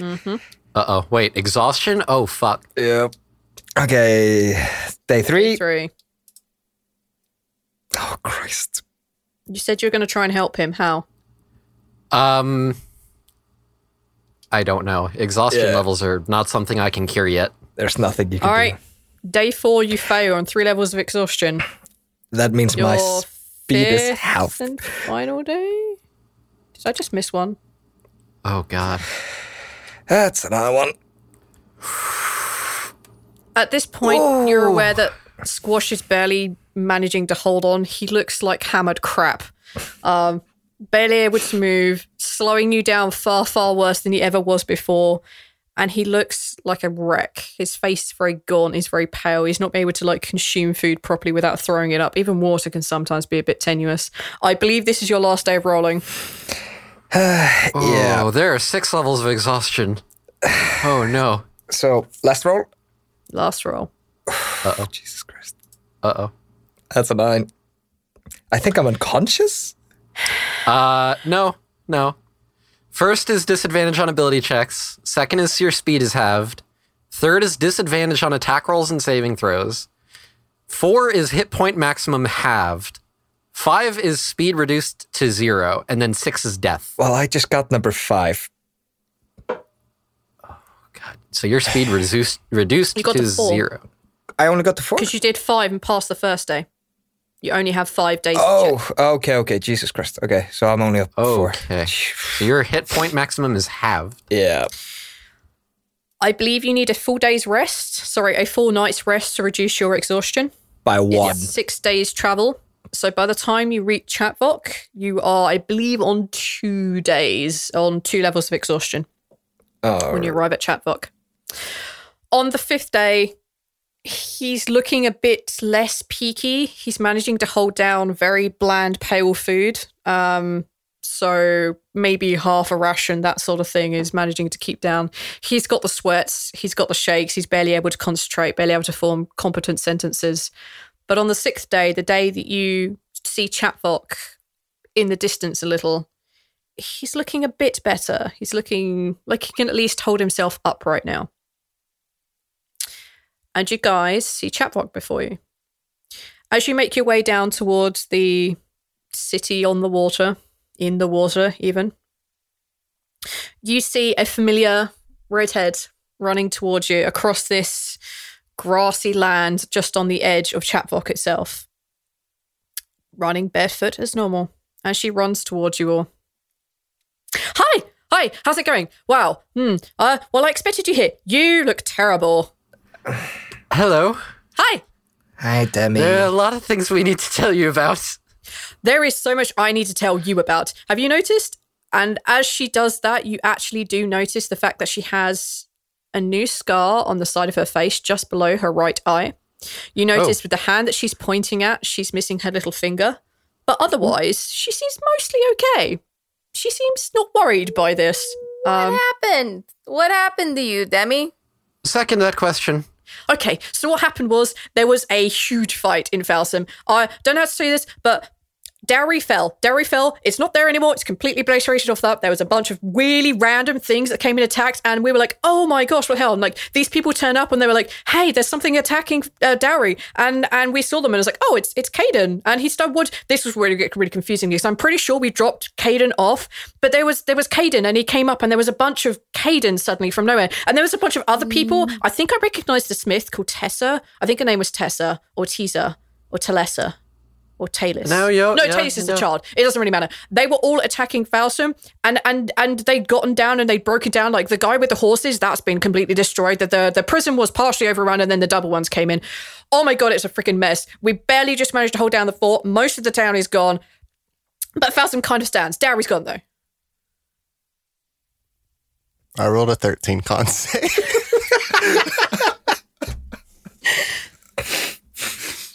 Uh oh. Wait. Exhaustion? Oh fuck. Yep. Okay. Day three. Three. Oh, Christ. You said you were going to try and help him. How? Um. I don't know. Exhaustion Yeah. levels are not something I can cure yet. There's nothing you can cure. All right. do. Day four, you fail on three levels of exhaustion. That means my Your speed is fifth half. and final day. Did I just miss one? Oh god. That's another one. At this point, you're aware that Squash is barely managing to hold on. He looks like hammered crap. Um, barely able to move, slowing you down far, far worse than he ever was before. And he looks like a wreck. His face is very gaunt. He's very pale. He's not able to like consume food properly without throwing it up. Even water can sometimes be a bit tenuous. I believe this is your last day of rolling. [SIGHS] Yeah. Oh, there are six levels of exhaustion. Oh no. So, last roll. Last roll. [SIGHS] Uh Oh, Jesus Christ. Uh oh. That's a nine. I think I'm unconscious. Uh, no, no. First is disadvantage on ability checks. Second is your speed is halved. Third is disadvantage on attack rolls and saving throws. Four is hit point maximum halved. Five is speed reduced to zero, and then six is death. Well, I just got number five. Oh, God, so your speed [SIGHS] reduced reduced You got to to four. zero. I only got to four. Because you did five and passed the first day. You only have five days. to oh, check. Oh, okay, okay. Jesus Christ. Okay, so I'm only up four. Okay. So your hit point maximum is halved. Yeah. I believe you need a full day's rest. Sorry, a full night's rest to reduce your exhaustion. By one. Six days travel. So by the time you reach Chatvok, you are, I believe, on two days, on two levels of exhaustion Oh, when you arrive at Chatvok. On the fifth day, he's looking a bit less peaky. He's managing to hold down very bland, pale food. Um, so maybe half a ration, that sort of thing, is managing to keep down. He's got the sweats, he's got the shakes, he's barely able to concentrate, barely able to form competent sentences. But on the sixth day, the day that you see Chatvok in the distance a little, he's looking a bit better. He's looking like he can at least hold himself upright now. And you guys see Chatvok before you. As you make your way down towards the city on the water, in the water even, you see a familiar redhead running towards you across this grassy land just on the edge of Chatvok itself. Running barefoot as normal as she runs towards you all. Hi! Hi! How's it going? Wow. Hmm. Uh, well, I expected you here. You look terrible. [SIGHS] [SIGHS] Hello. Hi! Hi, Demi. There are a lot of things we need to tell you about. There is so much I need to tell you about. Have you noticed? And as she does that, you actually do notice the fact that she has a new scar on the side of her face just below her right eye. You notice with the hand that she's pointing at, she's missing her little finger. But otherwise, she seems mostly okay. She seems not worried by this. What Um, happened? What happened to you, Demi? Second that question. Okay, so what happened was there was a huge fight in Falsum. I don't know how to say this, but Dowry fell. Dowry fell. It's not there anymore. It's completely obliterated off that. There was a bunch of really random things that came in attacks, and we were like, "Oh my gosh, what the hell!" And like these people turn up, and they were like, "Hey, there's something attacking uh, Dowry," and and we saw them, and it was like, "Oh, it's it's Caden," and he started. Wood. This was really really confusing because I'm pretty sure we dropped Caden off, but there was there was Caden, and he came up, and there was a bunch of Caden suddenly from nowhere, and there was a bunch of other people. I think I recognized the Smith called Tessa. I think her name was Tessa or Tisa or Talessa or Talus. No, you're- no, yeah, Talus is no. the child. It doesn't really matter. They were all attacking Falsum, and and and they'd gotten down and they'd broken down. Like the guy with the horses, that's been completely destroyed. That the the prison was partially overrun, and then the double ones came in. Oh my god, it's a freaking mess. We barely just managed to hold down the fort. Most of the town is gone, but Falsum kind of stands. Dowry's gone though. I rolled a 13 con save. [LAUGHS]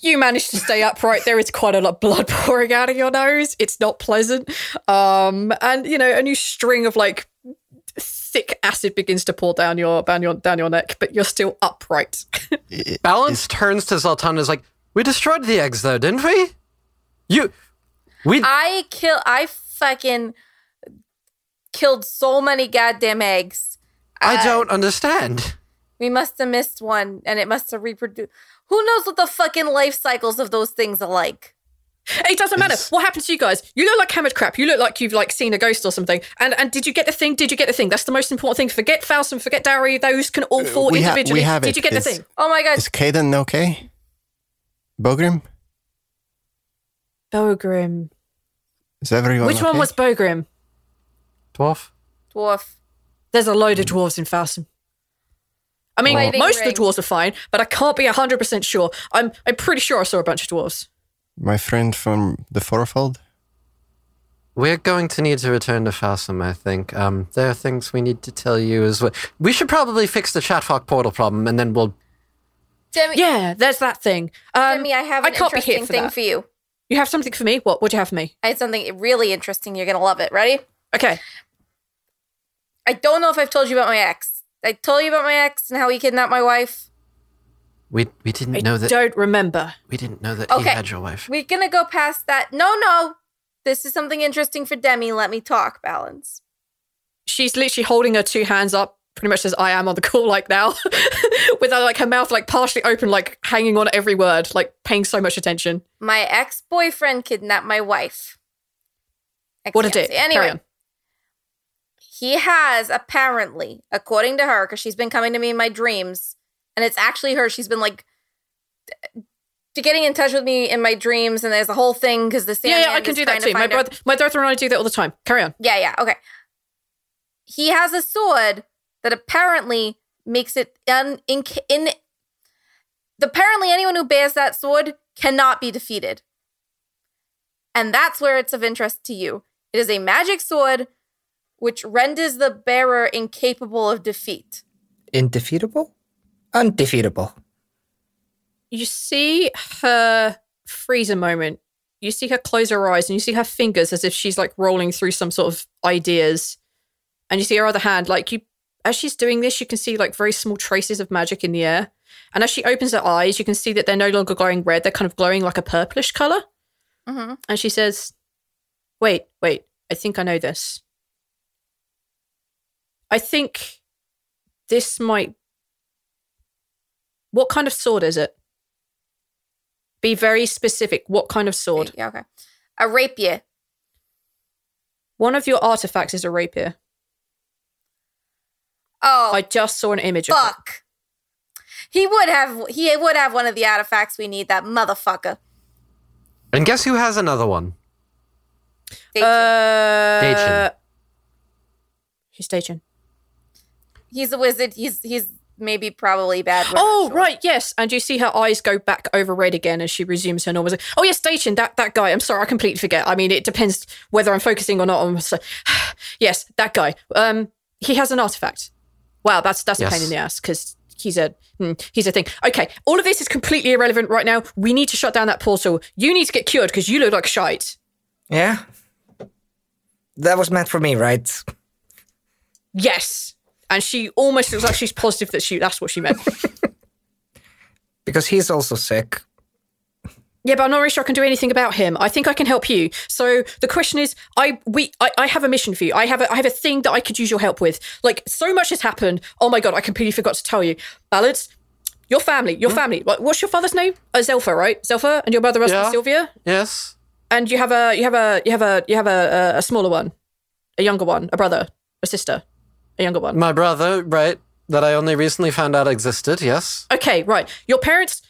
you manage to stay upright. There is quite a lot of blood [LAUGHS] pouring out of your nose. It's not pleasant. Um, and you know, a new string of like thick acid begins to pour down your down your down your neck, but you're still upright. [LAUGHS] Balance turns to Zoltan and is like, We destroyed the eggs though, didn't we? You we I kill. I fucking killed so many goddamn eggs. I don't understand. We must have missed one, and it must have reproduced. Who knows what the fucking life cycles of those things are like? it doesn't matter. It's- What happened to you guys? You look like hammered crap. You look like you've like seen a ghost or something. And and did you get the thing? Did you get the thing? That's the most important thing. Forget Faust and forget Dowry. Those can all uh, fall we ha- individually. we have did it. you get the thing? Oh my god! Is Caden okay? Bogrim? Bogrim. Is everyone Which one was Bogrim? Dwarf. Dwarf. There's a load of dwarves in Faustum. I mean, Fighting most of the dwarves are fine, but I can't be 100% sure. I'm I'm pretty sure I saw a bunch of dwarves. My friend from the Fourfold? We're going to need to return to Fassum, I think. Um, there are things we need to tell you as well. We should probably fix the Chatvok portal problem, and then we'll. Demi, Yeah, there's that thing. Um, Demi, I have I an can't interesting for thing that. for you. You have something for me? What would you have for me? I had something really interesting. You're gonna love it. Ready? Okay. I don't know if I've told you about my ex. I told you about my ex and how he kidnapped my wife. We we didn't I know that. don't remember. We didn't know that he Okay. had your wife. We're gonna go past that. No, no. This is something interesting for Demi. Let me talk, Balance. She's literally holding her two hands up, pretty much as I am on the call like now, [LAUGHS] with her, like her mouth like partially open, like hanging on every word, like paying so much attention. My ex boyfriend kidnapped my wife. What a Ex-fiancé. dick. Anyway, Carry on. He has apparently, according to her, because she's been coming to me in my dreams, and it's actually her. She's been like getting in touch with me in my dreams, and there's a whole thing because the Yeah, yeah, I can do that to too. My her- brother, my brother and I do that all the time. Carry on. Yeah, yeah, okay. He has a sword that apparently makes it un, in, in apparently anyone who bears that sword cannot be defeated. And that's where it's of interest to you. It is a magic sword which renders the bearer incapable of defeat. Indefeatable? Undefeatable. You see her freeze a moment. You see her close her eyes and you see her fingers as if she's like rolling through some sort of ideas. And you see her other hand, like you, as she's doing this, you can see like very small traces of magic in the air. And as she opens her eyes, you can see that they're no longer glowing red. They're kind of glowing like a purplish color. Mm-hmm. And she says, Wait, wait, I think I know this. I think this might. What kind of sword is it? Be very specific. What kind of sword? Yeah, okay. A rapier. One of your artifacts is a rapier. Oh, I just saw an image of it. fuck. He would have he would have one of the artifacts we need, that motherfucker. And guess who has another one? Dachin. Uh, Daichin. Who's Daichin? He's a wizard. He's he's maybe probably bad. we're Oh, sure. right, yes. And you see her eyes go back over red again as she resumes her normal. Oh, yes, Daichin, that, that guy. I'm sorry, I completely forget. I mean, it depends whether I'm focusing or not. On, so, [SIGHS] yes, that guy. Um, He has an artifact. Wow, that's that's a pain in the ass because he's a hmm, he's a thing. Okay, all of this is completely irrelevant right now. We need to shut down that portal. You need to get cured because you look like shite. Yeah. That was meant for me, right? Yes. And she almost looks like she's positive that she that's what she meant. [LAUGHS] Because he's also sick. Yeah, but I'm not really sure I can do anything about him. I think I can help you. So the question is, I we I, I have a mission for you. I have a I have a thing that I could use your help with. Like so much has happened. Oh my god, I completely forgot to tell you. Balance, your family, your family. Like, what's your father's name? Uh, Zelfa, right? Zelfa, and your mother was Yeah. Sylvia. Yes. And you have a you have a you have a you have a, a a smaller one, a younger one, a brother, a sister, a younger one. My brother, right, that I only recently found out existed, yes. Okay, right. Your parents.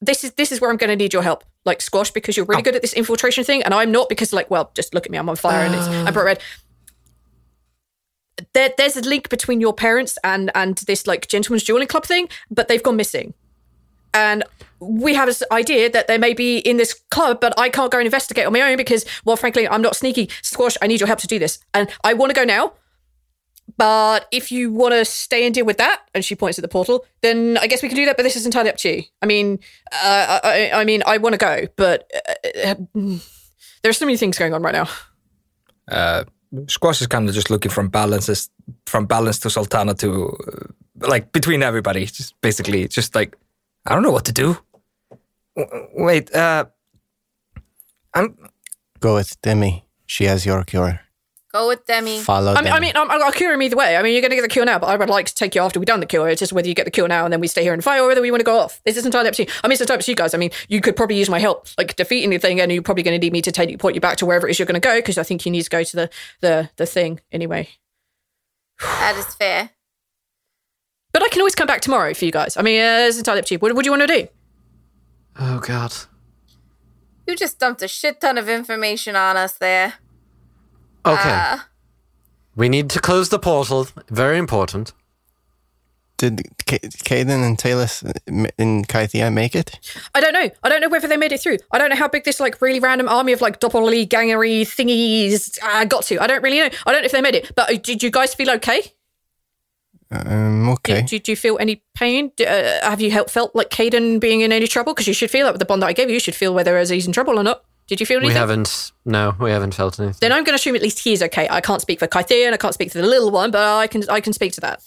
This is this is where I'm going to need your help, like squash, because you're really oh. good at this infiltration thing, and I'm not because, like, well, just look at me, I'm on fire and it's oh. I'm bright red. There, there's a link between your parents and and this like gentleman's dueling club thing, but they've gone missing, and we have this idea that they may be in this club, but I can't go and investigate on my own because, well, frankly, I'm not sneaky. Squash, I need your help to do this, and I want to go now. But if you want to stay and deal with that, and she points at the portal, then I guess we can do that. But this is entirely up to you. I mean, uh, I, I mean, I want to go, but uh, [SIGHS] uh, there's so many things going on right now. Uh, Squash is kind of just looking from balances, from balance to Zaltanna to, uh, like, between everybody. Just basically, just like, I don't know what to do. W- wait, uh, I'm, Go with Demi. She has your cure. Go with Demi. Follow I mean, I mean, I'm, I'll cure him either way. I mean, you're going to get the cure now, but I would like to take you after we've done the cure. It's just whether you get the cure now and then we stay here and fight, or whether we want to go off. This is entirely up to you. I mean, it's entirely up to you guys. I mean, you could probably use my help, like defeating the thing, and you're probably going to need me to take you, point you back to wherever it is you're going to go, because I think you need to go to the the the thing anyway. That is fair. But I can always come back tomorrow for you guys. I mean, uh, it's entirely up to you. What, what do you want to do? Oh god. You just dumped a shit ton of information on us there. Okay. Uh, we need to close the portal. Very important. Did Ka- Caden and Talus and Kythia make it? I don't know. I don't know whether they made it through. I don't know how big this like really random army of like doppelgangery thingies uh, got to. I don't really know. I don't know if they made it. But uh, did you guys feel okay? Um, okay. do, do you feel any pain? Do, uh, have you helped, felt like Caden being in any trouble? Because you should feel that with the bond that I gave you. You should feel whether he's in trouble or not. Did you feel anything? We anything? haven't no, we haven't felt anything. Then I'm going to assume at least he's okay. I can't speak for Kythea and I can't speak for the little one, but I can I can speak to that.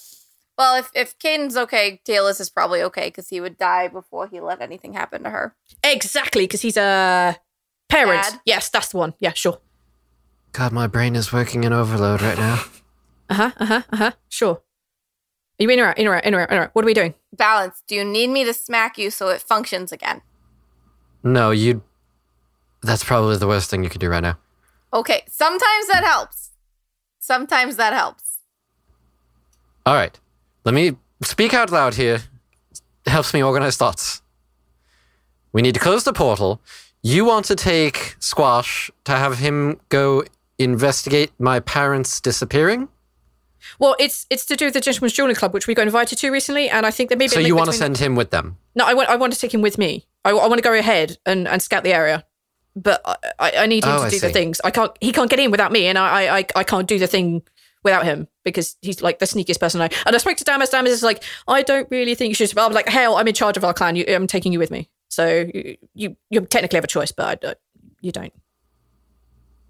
well, if if Caden's okay, Talus is probably okay because he would die before he let anything happen to her. Exactly, because he's a parent. Dad? Yes, that's the one. Yeah, sure. God, my brain is working in overload right now. Uh huh. Uh huh. Uh huh. Sure. Are you in or out? In or out? In or out? In or out? What are we doing? Balance. Do you need me to smack you so it functions again? No, you that's probably the worst thing you could do right now. Okay. Sometimes that helps. Sometimes that helps. All right. Let me speak out loud here. It helps me organize thoughts. We need to close the portal. You want to take Squash to have him go investigate my parents disappearing? Well, it's it's to do with the Gentleman's Journey Club, which we got invited to recently, and I think there may be. So a you want to send him with them? No, I want I want to take him with me. I, I want to go ahead and, and scout the area, but I, I, I need him Oh, to do the things. I can't. He can't get in without me, and I, I I can't do the thing without him because he's like the sneakiest person I. And I spoke to Damas. Damas is like, I don't really think you should. I'm like, hell, I'm in charge of our clan. You, I'm taking you with me. So you you, you technically have a choice, but I don't, you don't.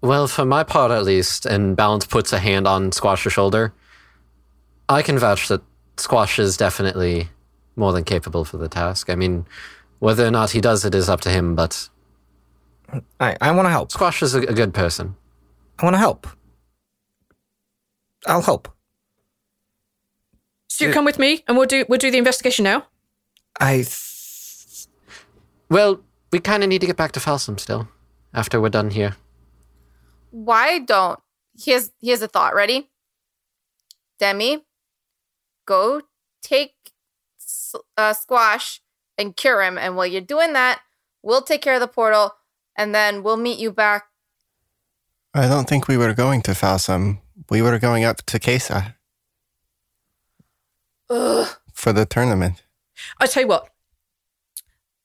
Well, for my part at least, and Balance puts a hand on Squash's shoulder, I can vouch that Squash is definitely more than capable for the task. I mean, whether or not he does it is up to him, but I, I want to help. Squash is a, a good person. I want to help. I'll help. So you come with me, and we'll do we'll do the investigation now. I. Th- Well, we kind of need to get back to Falsum still after we're done here. Why don't here's here's a thought. Ready? Demi, go take uh, Squash and cure him, and while you're doing that, we'll take care of the portal, and then we'll meet you back. I don't think we were going to Falsum. We were going up to Kesa Ugh. for the tournament. I tell you what,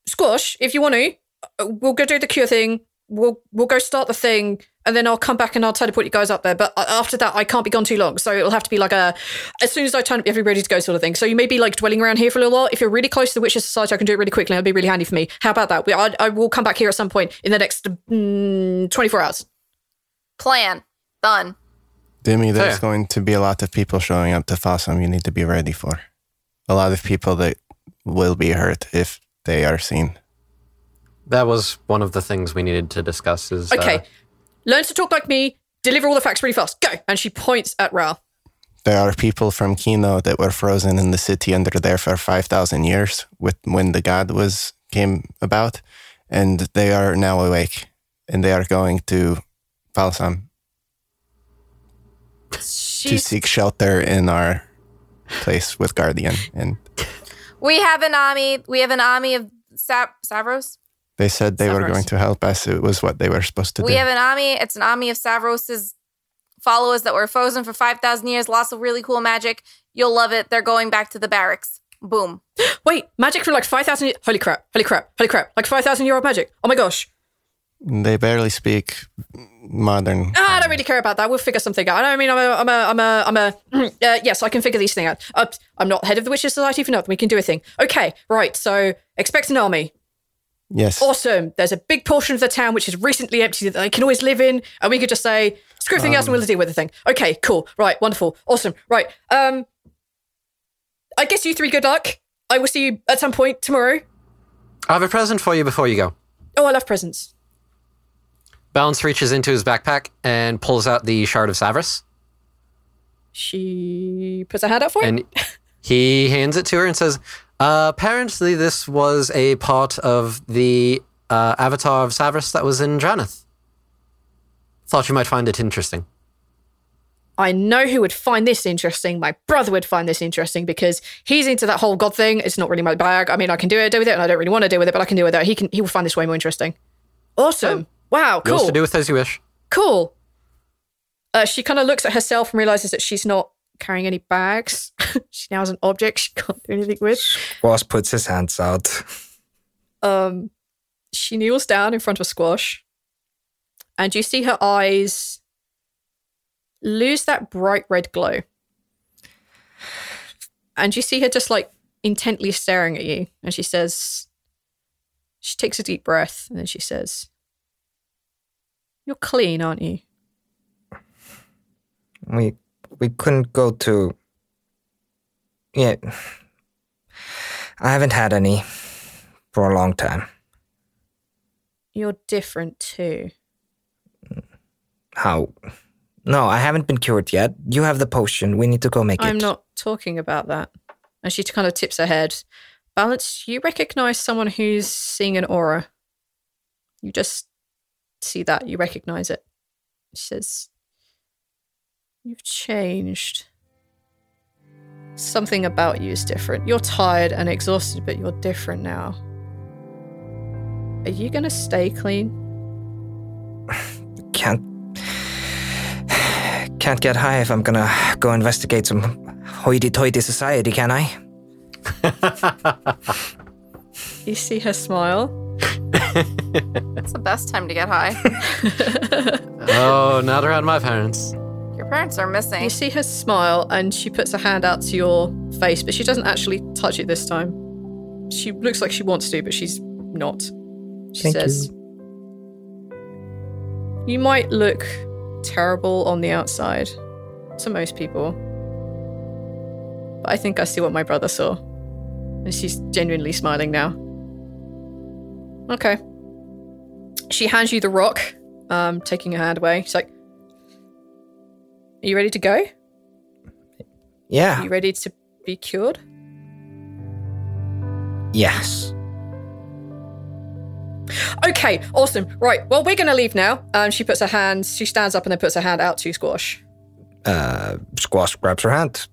Squash, if you want to, uh, we'll go do the cure thing. We'll we'll go start the thing, and then I'll come back and I'll teleport you guys up there. But uh, after that, I can't be gone too long, so it'll have to be like a as soon as I turn up, everybody's to go sort of thing. So you may be like dwelling around here for a little while. If you're really close to the Witches Society, I can do it really quickly. It'll be really handy for me. How about that? We, I, I will come back here at some point in the next mm, 24 hours. Plan done. Demi, there's Fair. going to be a lot of people showing up to Falsum you need to be ready for. A lot of people that will be hurt if they are seen. That was one of the things we needed to discuss. Is uh, Okay, learn to talk like me. Deliver all the facts really fast. Go. And she points at Ra. There are people from Kino that were frozen in the city under there for 5,000 years with when the god was came about, and they are now awake, and they are going to Falsum to seek shelter in our place with Guardian. And [LAUGHS] We have an army. We have an army of Sa- Savras. They said they were going to help us. It was what they were supposed to We do. We have an army. It's an army of Savras's followers that were frozen for 5,000 years. Lots of really cool magic. You'll love it. They're going back to the barracks. Boom. [GASPS] wait, magic for like 5,000. Holy crap! Holy crap! Holy crap! Like 5,000 year old magic. Oh my gosh. they barely speak modern. Ah, I don't really care about that. We'll figure something out. I mean, I'm a, I'm a, I'm a, I'm a. [CLEARS THROAT] Uh, yes, I can figure these things out. Uh, I'm not head of the Witches Society for nothing. We can do a thing. Okay, right. So expect an army. Yes. Awesome. There's a big portion of the town which is recently empty that they can always live in, and we could just say screw everything else and we'll deal with the thing. Okay, cool. Right, wonderful, awesome. Right. Um, I guess you three good luck. I will see you at some point tomorrow. I have a present for you before you go. Oh, I love presents. Balance reaches into his backpack and pulls out the shard of Savras, She puts her hand out for it. and he hands it to her and says, uh, "Apparently, this was a part of the uh, avatar of Savras that was in Dranath. Thought you might find it interesting." I know who would find this interesting. My brother would find this interesting because he's into that whole god thing. It's not really my bag. I mean, I can do it, do with it, and I don't really want to deal with it, but I can deal with it. He can. He will find this way more interesting. Awesome! Wow, Yours cool, to do with as you wish. cool. Uh, she kind of looks at herself and realizes that she's not carrying any bags. [LAUGHS] she now has an object she can't do anything with. Boss puts his hands out. Um, she kneels down in front of Squash, and you see her eyes lose that bright red glow. And you see her just like intently staring at you, and she says, she takes a deep breath, and then she says, You're clean, aren't you? We we couldn't go to. Yeah, I haven't had any for a long time. You're different too. How? No, I haven't been cured yet. You have the potion. We need to go make I'm it. not talking about that. And she kind of tips her head. Balance, you recognize someone who's seeing an aura. You just see that. You recognize it. She says, You've changed. Something about you is different. You're tired and exhausted, but you're different now. Are you gonna stay clean? [SIGHS] Can't. [SIGHS] Can't get high if I'm gonna go investigate some hoity toity society, can I? You see her smile. [LAUGHS] It's the best time to get high. [LAUGHS] [LAUGHS] oh, not around my parents. Your parents are missing. You see her smile, and she puts her hand out to your face, but she doesn't actually touch it this time. She looks like she wants to, but she's not. She Thank says, You might look terrible on the outside to most people, but I think I see what my brother saw. And she's genuinely smiling now. Okay. She hands you the rock, um, taking her hand away. She's like, Are you ready to go? Yeah. Are you ready to be cured? Yes. Okay, awesome. Right, well, we're going to leave now. Um, she puts her hand, she stands up and then puts her hand out to Squash. Uh, Squash grabs her hand.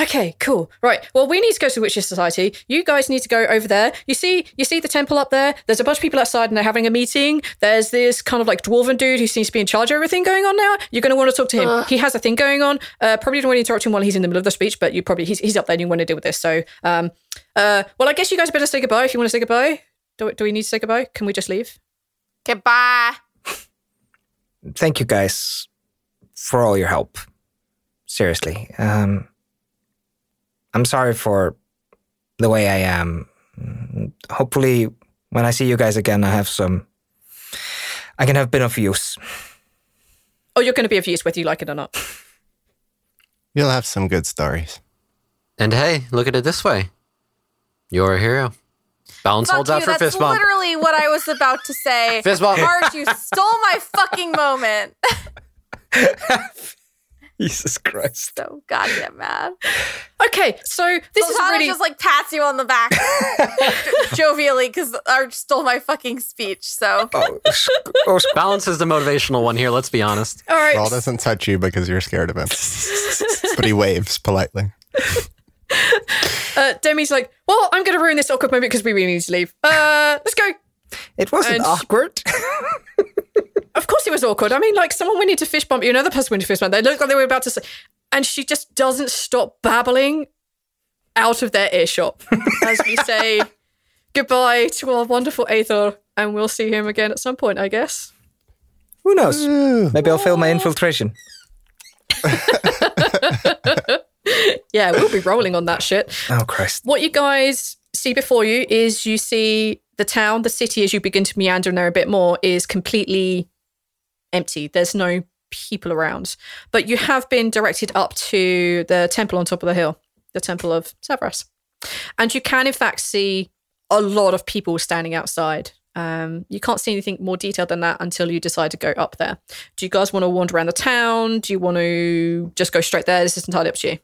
Okay, cool. Right. Well, we need to go to the Witches Society. You guys need to go over there. You see, you see the temple up there. There's a bunch of people outside, and they're having a meeting. There's this kind of like dwarven dude who seems to be in charge of everything going on now. You're going to want to talk to him. He has a thing going on. Uh, probably don't want to interrupt him while he's in the middle of the speech, but you probably he's he's up there and you want to deal with this. So, um, uh, well, I guess you guys better say goodbye if you want to say goodbye. Do, do we need to say goodbye? Can we just leave? Goodbye. Thank you guys for all your help. Seriously. Um, I'm sorry for the way I am. Hopefully, when I see you guys again, I have some. I can have been of use. Oh, you're going to be of use whether you like it or not. [LAUGHS] You'll have some good stories. And hey, look at it this way. You're a hero. Balance Fuck holds out for That's fist bump. literally what I was about to say. [LAUGHS] Fist bump. Marge, you stole my fucking moment. [LAUGHS] [LAUGHS] Jesus Christ. so goddamn mad. Okay, so this is Zaltanna really just like pats you on the back [LAUGHS] [LAUGHS] jovially because Arch stole my fucking speech. So Oh, sk- oh, sk- Balance is the motivational one here, let's be honest. all right. Rhal doesn't touch you because you're scared of him. but he waves politely. Uh, Demi's like, well, I'm going to ruin this awkward moment because we really need to leave. Uh, let's go. it wasn't And- awkward. Of course it was awkward. I mean, like someone went into fist bump you, another person went into fist bump. They looked like they were about to say, and she just doesn't stop babbling out of their earshot [LAUGHS] as we say goodbye to our wonderful Eyþór, and we'll see him again at some point, I guess. Who knows? Maybe I'll fail my infiltration. [LAUGHS] Yeah, we'll be rolling on that shit. Oh, Christ. What you guys see before you is you see the town, the city, as you begin to meander in there a bit more, is completely empty. There's no people around. But you have been directed up to the temple on top of the hill, the temple of Severus. And you can, in fact, see a lot of people standing outside. Um, you can't see anything more detailed than that until you decide to go up there. Do you guys want to wander around the town? Do you want to just go straight there? This is entirely up to you.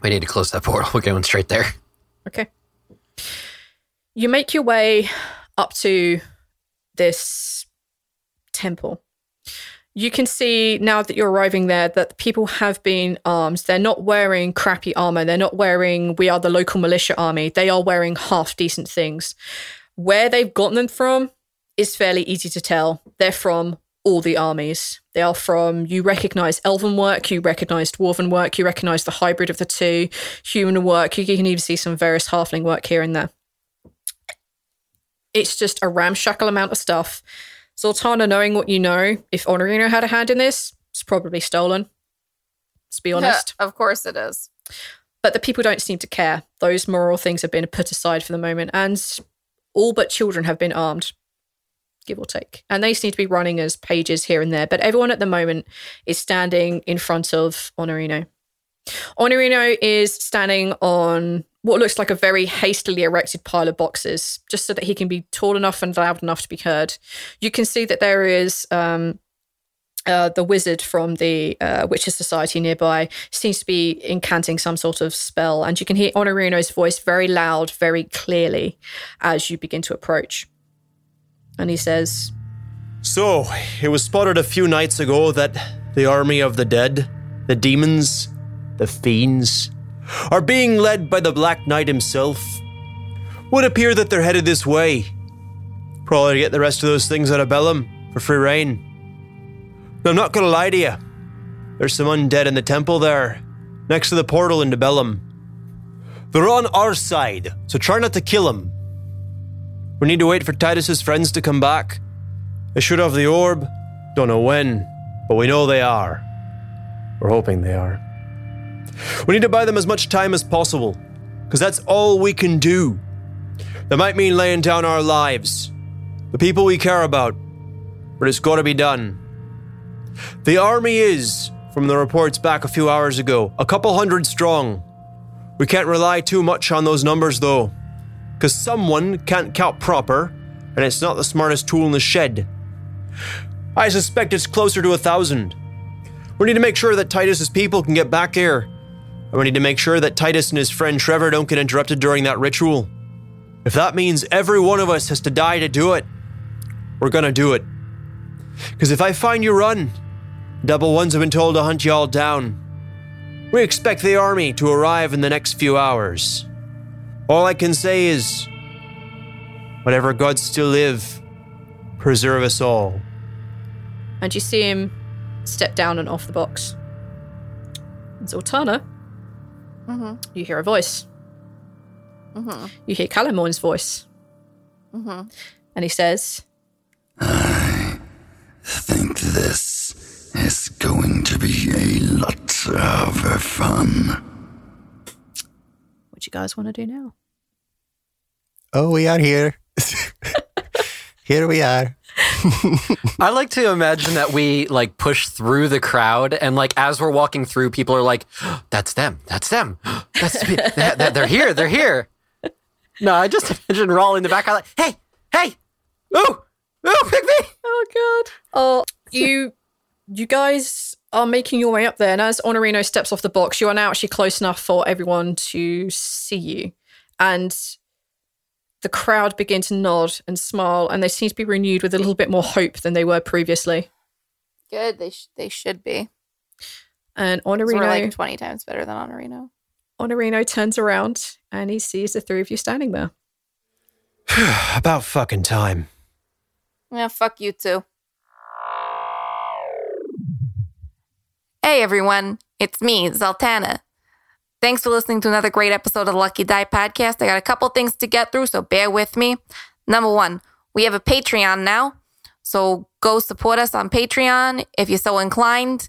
We need to close that portal. We're going straight there. Okay. You make your way up to this temple. You can see now that you're arriving there that people have been armed. They're not wearing crappy armor. They're not wearing, we are the local militia army. They are wearing half decent things. Where they've gotten them from is fairly easy to tell. They're from all the armies. They are from, you recognize elven work, you recognize dwarven work, you recognize the hybrid of the two, human work. You can even see some various halfling work here and there. It's just a ramshackle amount of stuff. Zaltanna, knowing what you know, if Honorino had a hand in this, it's probably stolen. Let's be honest. of course it is. But the people don't seem to care. Those moral things have been put aside for the moment, and all but children have been armed, give or take. And they seem to be running as pages here and there. But everyone at the moment is standing in front of Honorino. Honorino is standing on what looks like a very hastily erected pile of boxes, just so that he can be tall enough and loud enough to be heard. You can see that there is um, uh, the wizard from the uh, Witches Society nearby seems to be incanting some sort of spell, and you can hear Honorino's voice very loud, very clearly as you begin to approach. And he says, So, it was spotted a few nights ago that the army of the dead, the demons, the fiends, are being led by the Black Knight himself. Would appear that they're headed this way, Probably to get the rest of those things out of Bellum for free reign. I'm not gonna lie to you. There's some undead in the temple there, next to the portal into Bellum. They're on our side, so try not to kill them. We need to wait for Titus's friends to come back. They should have the orb. Don't know when, but we know they are. We're hoping they are. We need to buy them as much time as possible, because that's all we can do. That might mean laying down our lives, the people we care about, but it's got to be done. The army is, from the reports back a few hours ago, a couple hundred strong. We can't rely too much on those numbers though, because someone can't count proper, and it's not the smartest tool in the shed. I suspect it's closer to a thousand. We need to make sure that Titus's people can get back here, and we need to make sure that Titus and his friend Trevor don't get interrupted during that ritual. If that means every one of us has to die to do it, we're gonna do it. Because if I find you run, Double Ones have been told to hunt you all down. We expect the army to arrive in the next few hours. All I can say is, whatever gods still live, preserve us all. And you see him step down and off the box. Zaltanna, Mm-hmm. you hear a voice. Mm-hmm. You hear Calamorn's voice. Mm-hmm. And he says, I think this is going to be a lot of fun. What you guys want to do now? Oh, we are here. [LAUGHS] here we are. [LAUGHS] I like to imagine that we like push through the crowd, and like as we're walking through, people are like, [GASPS] "That's them. That's them. [GASPS] That's they're, they're- here. They're here." No, I just imagine Rhal in the back, I like, "Hey, hey, ooh, ooh, pick me!" Oh god. Oh, you you guys are making your way up there, and as Honorino steps off the box, you are now actually close enough for everyone to see you. And the crowd begin to nod and smile, and they seem to be renewed with a little bit more hope than they were previously. Good. They sh- they should be. And Honorino, we're like twenty times better than Honorino. Honorino turns around and he sees the three of you standing there. [SIGHS] About fucking time. Yeah, fuck you too. Hey everyone, it's me, Zaltanna. Thanks for listening to another great episode of the Lucky Die podcast. I got a couple things to get through, so bear with me. Number one, we have a Patreon now, so go support us on Patreon if you're so inclined.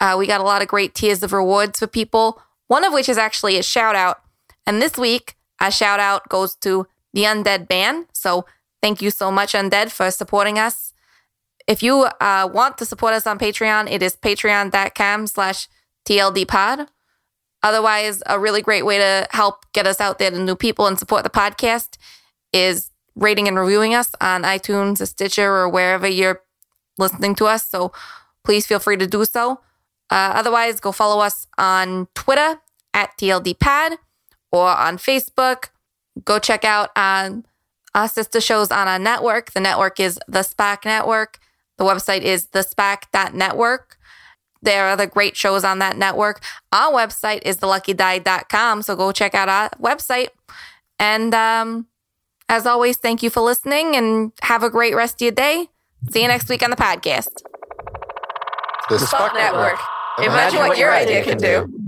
Uh, we got a lot of great tiers of rewards for people, one of which is actually a shout out. And this week, a shout out goes to the Undead Band. So thank you so much, Undead, for supporting us. If you uh, want to support us on Patreon, it is patreon.com slash tldpod. Otherwise, a really great way to help get us out there to new people and support the podcast is rating and reviewing us on iTunes Stitcher or wherever you're listening to us. So please feel free to do so. Uh, otherwise, go follow us on Twitter at TLDPod or on Facebook. Go check out um, our sister shows on our network. The network is the SPAC Network. The website is thespac.network. There are other great shows on that network. Our website is theluckydie.com. So go check out our website. And um, as always, thank you for listening and have a great rest of your day. See you next week on the podcast. The Spark Network. Imagine what your idea can do.